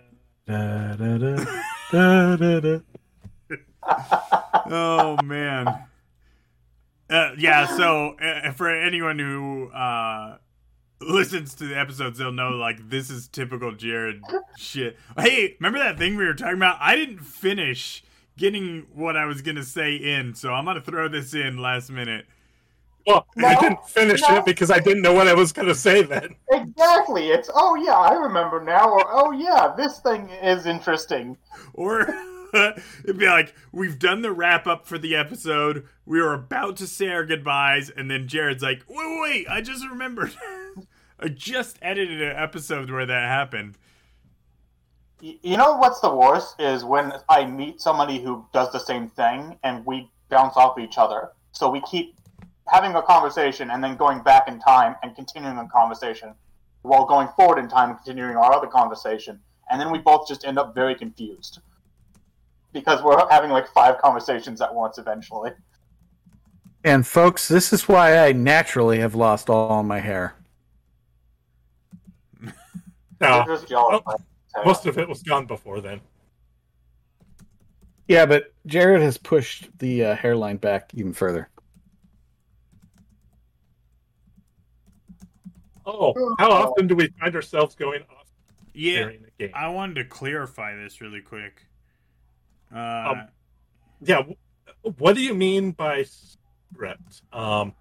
da, da, oh man. Uh, yeah, so uh, for anyone who uh, listens to the episodes, they'll know like this is typical Jared shit. Hey, remember that thing we were talking about? I didn't finish getting what I was gonna say in, so I'm gonna throw this in last minute. Well, I didn't finish no. it because I didn't know what I was going to say then. Exactly. It's oh yeah, I remember now, or oh yeah, this thing is interesting. Or it'd be like, we've done the wrap up for the episode. We were about to say our goodbyes, and then Jared's like, wait, wait, wait I just remembered. I just edited an episode where that happened. Y- You know what's the worst is when I meet somebody who does the same thing and we bounce off each other. So we keep having a conversation and then going back in time and continuing a conversation while going forward in time and continuing our other conversation. And then we both just end up very confused because we're having like five conversations at once eventually. And folks, this is why I naturally have lost all my hair. No, just jealous. Oh. most of it was gone before then. Yeah, but Jared has pushed the uh, hairline back even further. Oh, how often do we find ourselves going off Yeah, during the game? I wanted to clarify this really quick. Uh, Um, yeah what do you mean by script um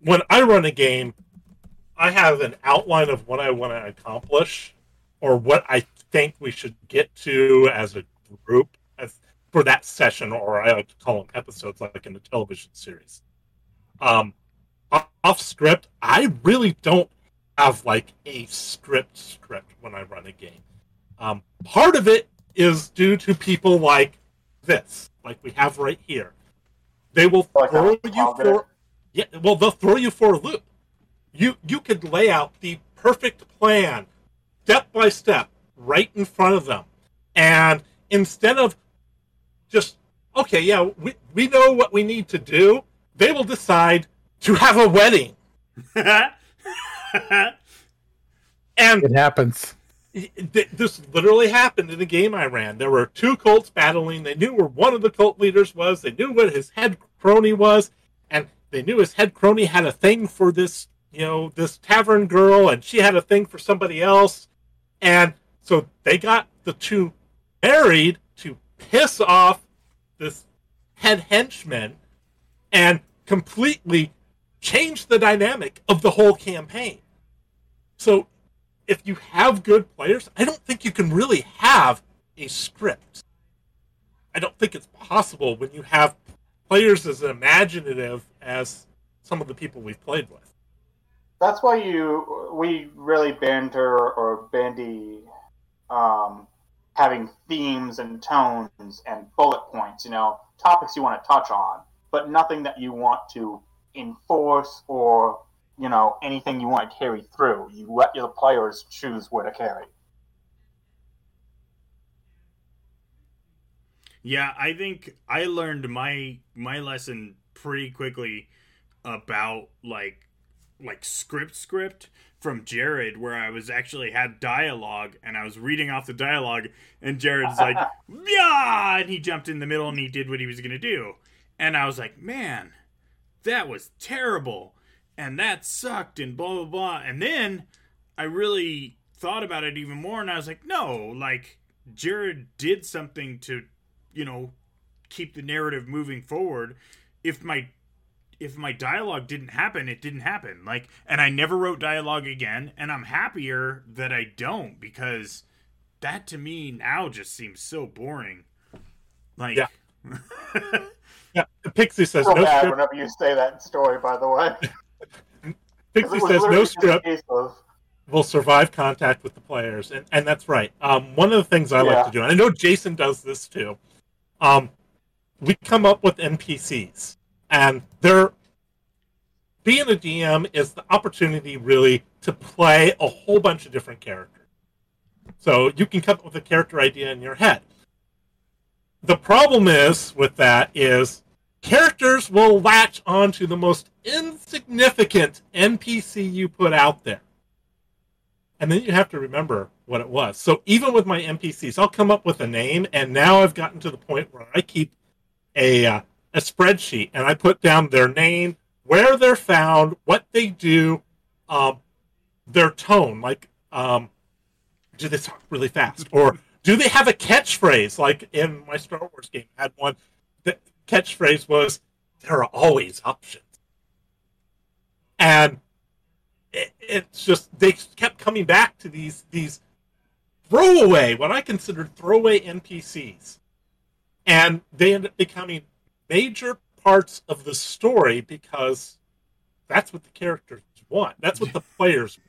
when i run a game i have an outline of what i want to accomplish or what i think we should get to as a group as for that session or i like to call them episodes like in a television series um off- script i really don't have like a script script when i run a game um part of it is due to people like this, like we have right here. They will Like throw you for yeah, well they'll throw you for a loop. You you could lay out the perfect plan, step by step, right in front of them, and instead of just okay, yeah, we we know what we need to do, they will decide to have a wedding, and It happens. This literally happened in a game I ran. There were two cults battling. They knew where one of the cult leaders was. They knew what his head crony was, and they knew his head crony had a thing for this, you know, this tavern girl, and she had a thing for somebody else. And so they got the two married to piss off this head henchman and completely change the dynamic of the whole campaign. So if you have good players, I don't think you can really have a script. I don't think it's possible when you have players as imaginative as some of the people we've played with. That's why you we really banter or bandy um, having themes and tones and bullet points, you know, topics you want to touch on, but nothing that you want to enforce or you know anything you want to carry through. You let your players choose where to carry. Yeah, I think I learned my my lesson pretty quickly about like like script script from Jared where I was actually had dialogue and I was reading off the dialogue and Jared's like, "Yeah!" and he jumped in the middle and he did what he was going to do. And I was like, "Man, that was terrible." And that sucked and blah blah blah. And then I really thought about it even more and I was like, "No, like Jared did something to you know keep the narrative moving forward if my if my dialogue didn't happen it didn't happen like and i never wrote dialogue again and i'm happier that i don't because that to me now just seems so boring like Yeah. Yeah, Pixie says So no bad script. whenever you say that story, by the way. 'Cause Pixie says no script will survive contact with the players, and, and that's right. Um, one of the things I Yeah. like to do, and I know Jason does this too. Um, we come up with NPCs, and being a DM is the opportunity really to play a whole bunch of different characters. So you can come up with a character idea in your head. The problem is with that is characters will latch onto the most insignificant NPC you put out there. And then you have to remember what it was. So even with my NPCs, I'll come up with a name, and now I've gotten to the point where I keep a uh, a spreadsheet and I put down their name, where they're found, what they do, um, their tone. Like, um, do they talk really fast, or do they have a catchphrase? Like in my Star Wars game, I had one. The catchphrase was, "There are always options," and it, it's just they kept coming back to these these throwaway, what I considered throwaway NPCs, and they ended up becoming major parts of the story because that's what the characters want. That's what the players want.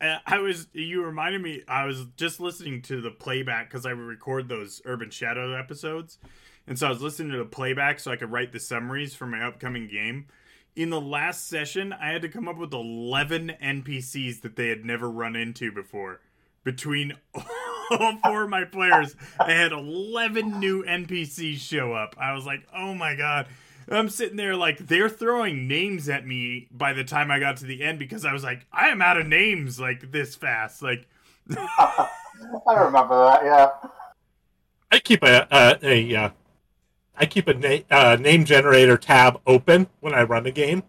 Uh, I was you reminded me I was just listening to the playback because I would record those Urban Shadow episodes. And so I was listening to the playback so I could write the summaries for my upcoming game. In the last session, I had to come up with 11 NPCs that they had never run into before. Between all four of my players, I had 11 new NPCs show up. I was like, oh my god. I'm sitting there like they're throwing names at me by the time I got to the end because I was like, I am out of names like this fast. Like, I remember that. Yeah. I keep a a, a uh, I keep a na- uh, name generator tab open when I run a game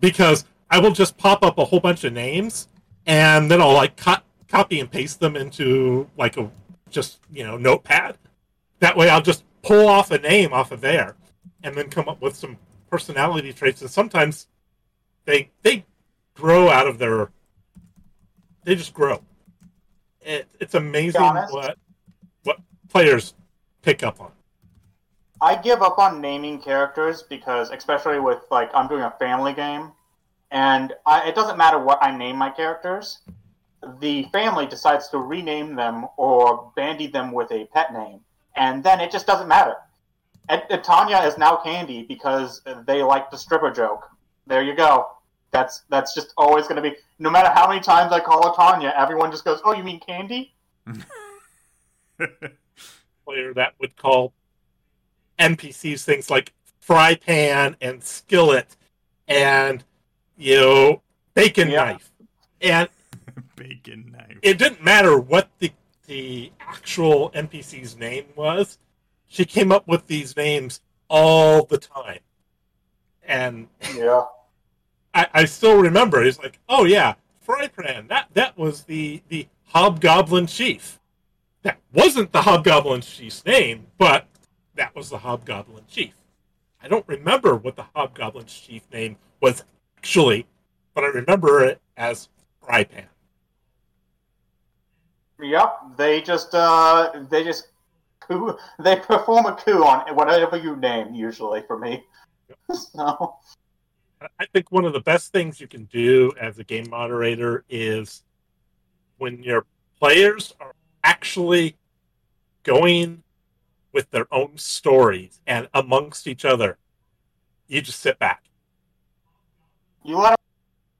because I will just pop up a whole bunch of names and then I'll like cut copy and paste them into like a just you know notepad. That way, I'll just pull off a name off of there, and then come up with some personality traits. And sometimes they they grow out of their they just grow. It, it's amazing what what players pick up on. I give up on naming characters because, especially with like I'm doing a family game, and I, it doesn't matter what I name my characters the family decides to rename them or bandy them with a pet name, and then it just doesn't matter. And, and Tanya is now Candy because they like the stripper joke. There you go. That's that's just always going to be. No matter how many times I call her Tanya, everyone just goes, "Oh, you mean Candy?" Player that would call NPCs things like fry pan and skillet and you know bacon yeah. knife and bacon knife. It didn't matter what the the actual NPC's name was. She came up with these names all the time, and yeah, I, I still remember. He's like, "Oh yeah, Frypan. That that was the the Hobgoblin Chief. That wasn't the Hobgoblin Chief's name, but that was the Hobgoblin Chief. I don't remember what the Hobgoblin Chief name was actually, but I remember it as Frypan. Yep, they just uh, they just coup. They perform a coup on whatever you name. Usually for me, so. I think one of the best things you can do as a game moderator is when your players are actually going with their own stories and amongst each other, you just sit back. You let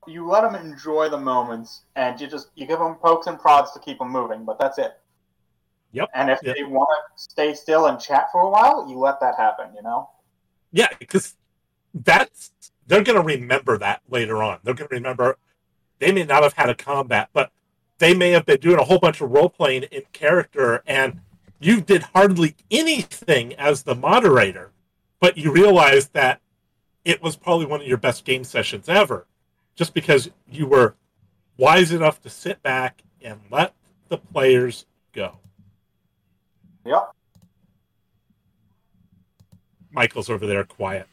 you let them enjoy the moments, and you just you give them pokes and prods to keep them moving. But that's it. Yep. And if yep. they want to stay still and chat for a while, you let that happen. You know. Yeah, because that's they're going to remember that later on. They're going to remember they may not have had a combat, but they may have been doing a whole bunch of role playing in character, and you did hardly anything as the moderator, but you realized that it was probably one of your best game sessions ever just because you were wise enough to sit back and let the players go. Yep. Michael's over there quiet.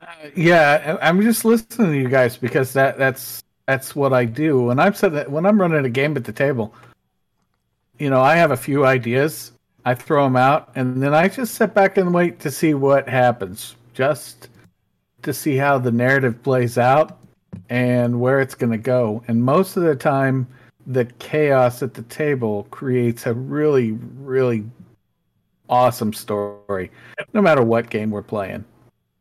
Uh, yeah, I'm just listening to you guys because that that's that's what I do when I'm that when I'm running a game at the table. You know, I have a few ideas. I throw them out, and then I just sit back and wait to see what happens, just to see how the narrative plays out and where it's going to go. And most of the time, the chaos at the table creates a really, really awesome story, no matter what game we're playing.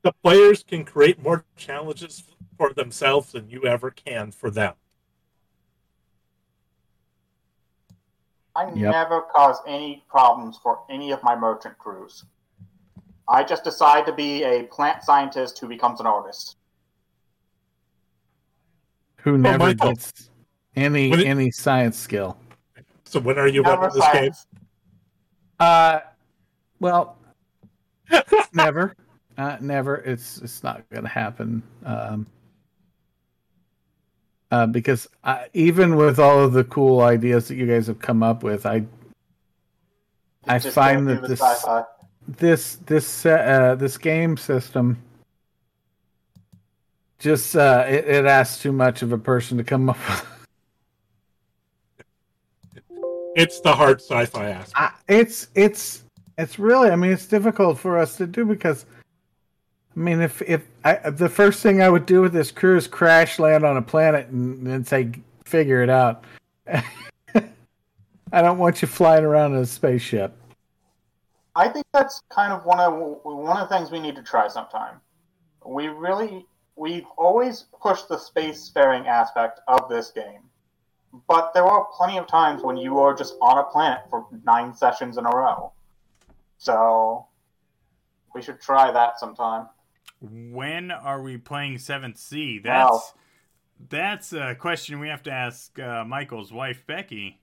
the players can create more challenges for themselves than you ever can for them. I Yep. never cause any problems for any of my merchant crews. I just decide to be a plant scientist who becomes an artist. Who never Michael. gets any it- any science skill. So when are you Never running this game? Uh, well, never, uh, never. It's it's not going to happen. Um, uh, because I, even with all of the cool ideas that you guys have come up with, I I find that do the this this this uh, this game system just uh, it, it asks too much of a person to come up with. It's the hard sci-fi aspect. I, it's it's it's really i mean it's difficult for us to do because i mean if if I, the first thing i would do with this crew is crash land on a planet and then say figure it out i don't want you flying around in a spaceship I think that's kind of one of one of the things we need to try sometime. We really we've always pushed the spacefaring aspect of this game, but there are plenty of times when you are just on a planet for nine sessions in a row. So we should try that sometime. When are we playing Seventh Sea? Wow. That's that's a question we have to ask uh, Michael's wife Becky.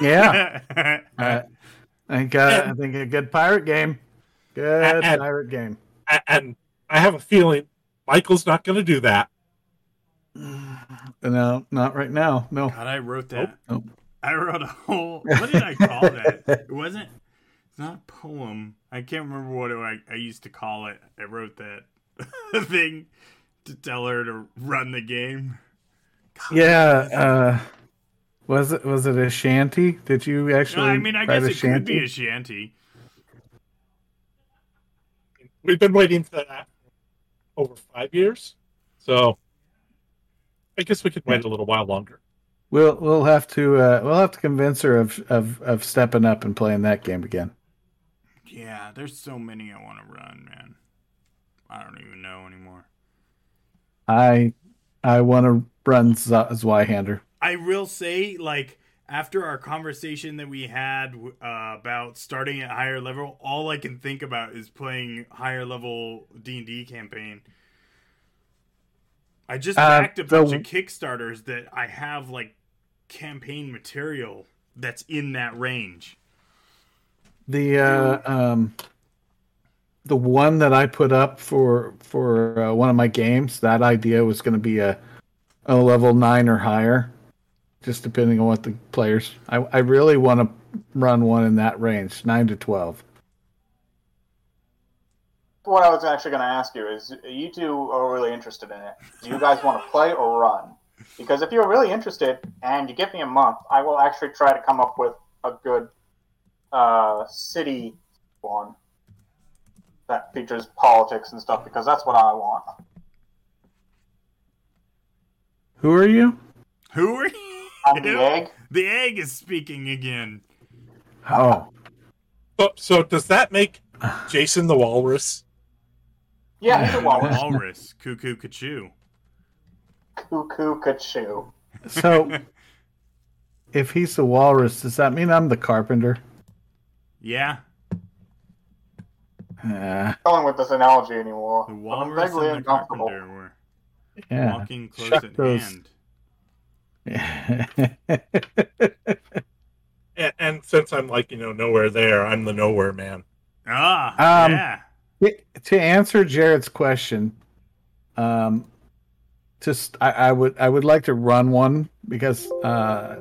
yeah uh, i think uh, i think a good pirate game good And- pirate game And I have a feeling Michael's not going to do that. no not right now no God, I wrote that. Nope, nope. I wrote a whole. What did I call that? It wasn't. It's not a poem. I can't remember what it, I, I used to call it. I wrote that thing to tell her to run the game. God, yeah uh was it was it a shanty did you No, actually I mean, I write guess a it could shanty? be a shanty. We've been waiting for that for over five years. So I guess we could wait a little while longer. We'll we'll have to uh, we'll have to convince her of, of of stepping up and playing that game again. Yeah, there's so many I want to run, man. I don't even know anymore. I I want to run Z- Zweihander. I will say, like, after our conversation that we had uh, about starting at higher level, all I can think about is playing higher level D and D campaign. I just Uh, backed a the- bunch of Kickstarters that I have like campaign material that's in that range. The uh, um the one that I put up for for uh, one of my games, that idea was going to be a a level nine or higher, just depending on what the players. I I really want to run one in that range, nine to twelve. What I was actually going to ask you is, you two are really interested in it. Do you guys want to play or run? Because if you're really interested and you give me a month, I will actually try to come up with a good uh, city one that features politics and stuff. Because that's what I want. Who are you? Who are you? I'm the egg. The egg is speaking again. Oh, So, so does that make Jason the Walrus? Yeah, he's a walrus. walrus, cuckoo, kachoo. Cuckoo, kachoo. so if he's the walrus, does that mean I'm the carpenter? Yeah, Uh, Going with this analogy anymore. the I'm walrus and the carpenter were yeah. walking close Chuck at those- hand. And, and since I'm like, you know, nowhere there, I'm the nowhere man. Ah, Um, yeah. to answer Jared's question, um, just I, I would I would like to run one because uh,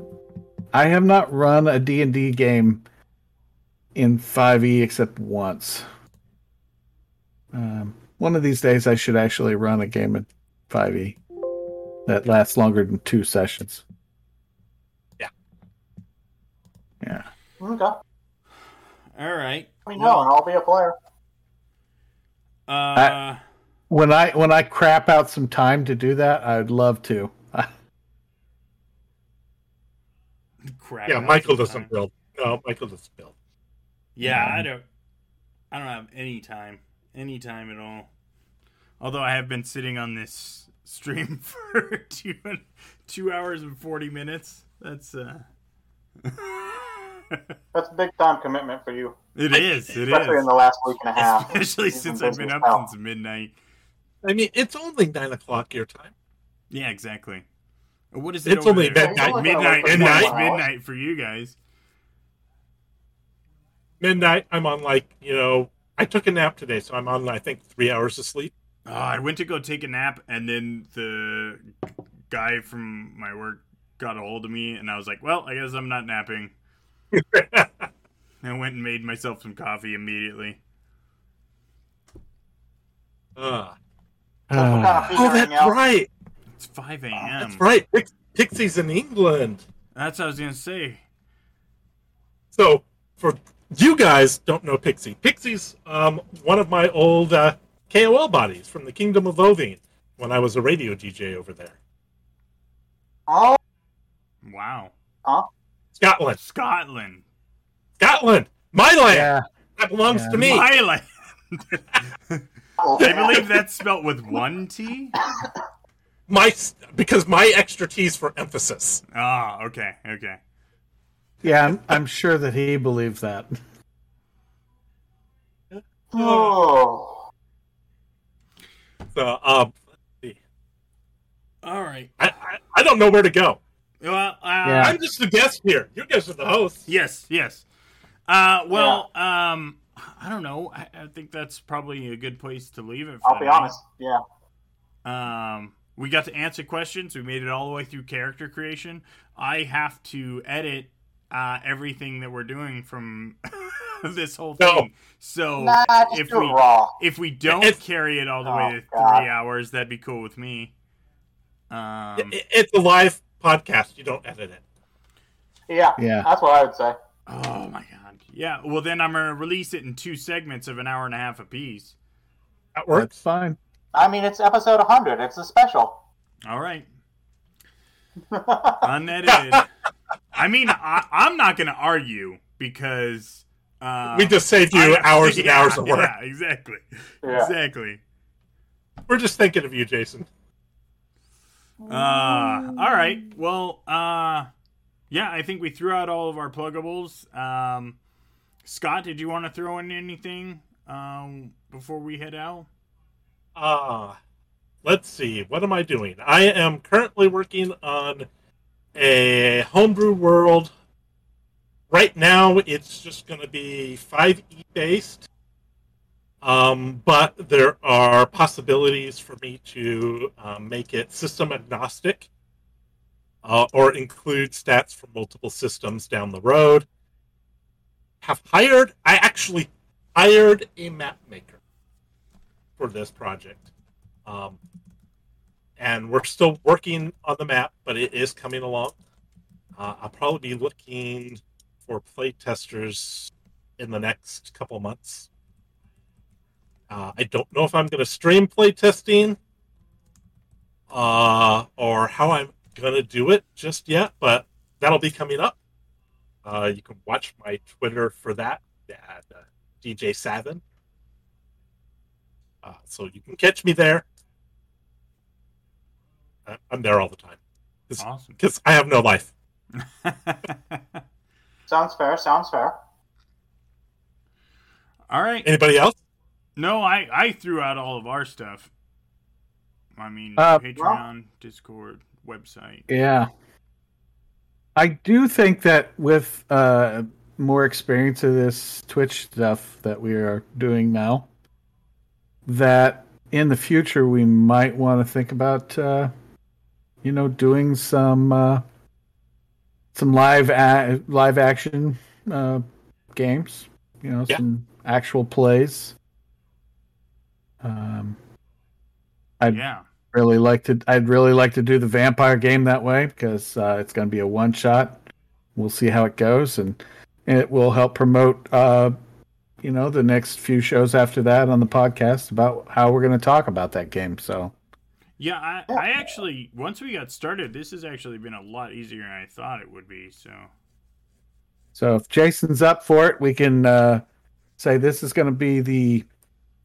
I have not run a D and D game in five E except once. Um, one of these days, I should actually run a game in five E that lasts longer than two sessions. Yeah. Yeah. Okay. All right. Let me know, and I'll be a player. Uh, When I when I crap out some time to do that, I'd love to. crap. Yeah, Michael doesn't time. build. No, Michael doesn't build. Yeah, Um, I don't. I don't have any time, any time at all. Although I have been sitting on this stream for two two hours and forty minutes. That's uh. That's a big time commitment for you, it is. It especially in the last week and a half. Especially since I've been up hell. since midnight. I mean, it's only nine o'clock your time. Yeah, exactly. What is it? It's over only there? midnight. Midnight. Midnight. Midnight. Midnight for you guys. Midnight. I'm on like you know. I took a nap today, so I'm on I think three hours of sleep. Oh, I went to go take a nap, and then the guy from my work got a hold of me, and I was like, "Well, I guess I'm not napping." I went and made myself some coffee immediately. Uh, That's what kind Uh, oh, that's out. right. It's 5 a.m. That's right. Pix- Pixie's in England. That's what I was gonna say. So for you guys don't know Pixie. Pixie's um, one of my old uh, KOL bodies from the Kingdom of Ovine when I was a radio DJ over there. Oh, Wow, Scotland. Scotland, Scotland. My land. yeah. That belongs Yeah. to me. my land. oh. I believe that's spelt with one T. My because my extra T's for emphasis. Ah, okay, okay. Yeah, I'm, I'm sure that he believes that. Oh. So um, All right. I, I I don't know where to go. Well, uh, Yeah. I'm just a guest here. You guys are the hosts. Yes, yes. Uh, well, um, I don't know. I, I think that's probably a good place to leave it. For I'll be tonight. honest. Yeah. Um, we got to answer questions. We made it all the way through character creation. I have to edit uh, everything that we're doing from this whole No. thing. So Nah, if we raw. if we don't It's- carry it all the Oh, way to God. three hours, that'd be cool with me. Um, It- it's a live podcast. You don't edit it. Yeah. Yeah. That's what I would say. oh my god. Yeah. Well, then I'm gonna release it in two segments of an hour and a half apiece. That That's works. fine. I mean, it's episode 100. It's a special. All right. unedited. I mean, I, I'm not going to argue because uh, we just saved you I- hours and hours of work. Yeah, exactly, yeah. exactly. We're just thinking of you, Jason. Uh, all right. Well, uh, yeah, I think we threw out all of our pluggables. Um, Scott, did you want to throw in anything um, before we head out? Uh, let's see. What am I doing? I am currently working on a homebrew world. Right now, it's just going to be 5e based. Um, but there are possibilities for me to um, make it system agnostic uh, or include stats from multiple systems down the road. Have hired, I actually hired a map maker for this project. Um, and we're still working on the map, but it is coming along. Uh, I'll probably be looking for play testers in the next couple months. Uh, I don't know if I'm going to stream play testing uh, or how I'm going to do it just yet, but that'll be coming up. Uh, you can watch my Twitter for that at uh, DJ Savin. Uh, so you can catch me there. I- I'm there all the time Awesome. because I have no life. Sounds fair. Sounds fair. all right. Anybody else? No, I I threw out all of our stuff. I mean, Uh, Patreon, Discord, website. Yeah. I do think that with uh, more experience of this Twitch stuff that we are doing now, that in the future we might want to think about, uh, you know, doing some uh, some live a- live action uh, games. You know, Yeah. some actual plays. Um, I'd Yeah. really like to i'd really like to do the vampire game that way because uh, it's going to be a one shot we'll see how it goes and, and it will help promote uh, you know the next few shows after that on the podcast about how we're going to talk about that game so Yeah, I, I actually once we got started, this has actually been a lot easier than I thought it would be. So so if jason's up for it we can uh, say this is going to be the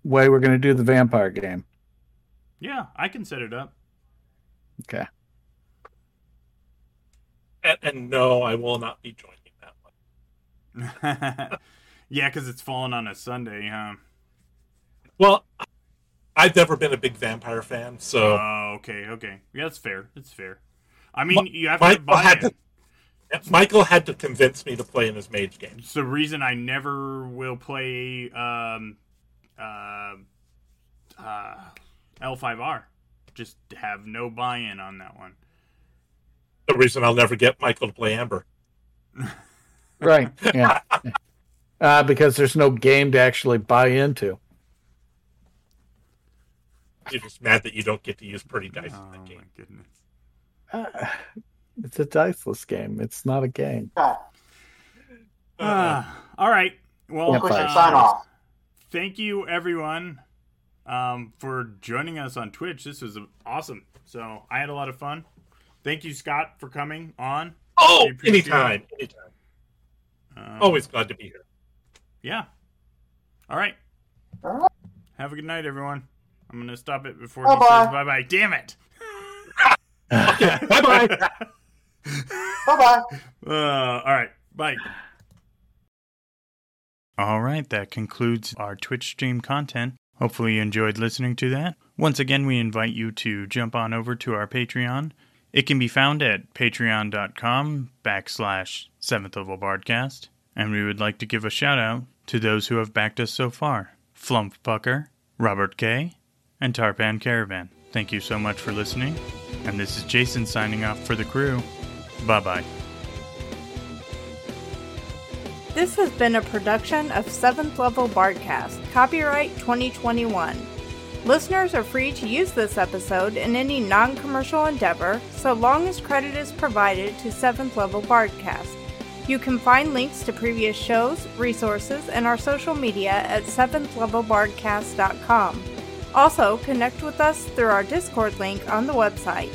way we're going to do the vampire game Yeah, I can set it up. Okay. And, and no, I will not be joining that one. yeah, because it's falling on a Sunday, huh? Well, I've never been a big vampire fan, so Oh, okay, okay. Yeah, that's fair. It's fair. I mean, Mi- you have to Michael buy had it. to, Michael had to convince me to play in his mage game. It's the reason I never will play um, uh, uh, L5R. Just have no buy-in on that one. The reason I'll never get Michael to play Amber. Right. Yeah. uh, because there's no game to actually buy into. You're just mad that you don't get to use pretty dice Oh in that game. Oh my goodness. Uh, it's a diceless game. It's not a game. Okay. Ah, all right. Well, Yeah, We sign off. thank you everyone um, for joining us on Twitch. This was awesome. So I had a lot of fun. Thank you, Scott, for coming on. Oh, We appreciate anytime, anytime. Um, Always glad to be here. Yeah. All right. All right. Have a good night, everyone. I'm gonna stop it before Bye-bye. he says bye bye. Damn it. bye bye. Bye bye. Uh, all right. Bye. All right. That concludes our Twitch stream content. Hopefully, you enjoyed listening to that. Once again, we invite you to jump on over to our Patreon. It can be found at patreon.com backslash seventh level bardcast. And we would like to give a shout out to those who have backed us so far Flump Pucker, Robert K., and Tarpan Caravan. Thank you so much for listening. And this is Jason signing off for the crew. Bye bye. This has been a production of 7th Level Bardcast, copyright 2021. Listeners are free to use this episode in any non commercial endeavor so long as credit is provided to 7th Level Bardcast. You can find links to previous shows, resources, and our social media at 7thlevelbardcast.com. Also, connect with us through our Discord link on the website.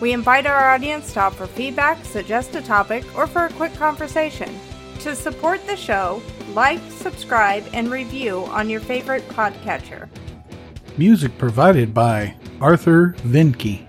We invite our audience to offer feedback, suggest a topic, or for a quick conversation. To support the show, like, subscribe, and review on your favorite podcatcher. Music provided by Arthur Vyncke.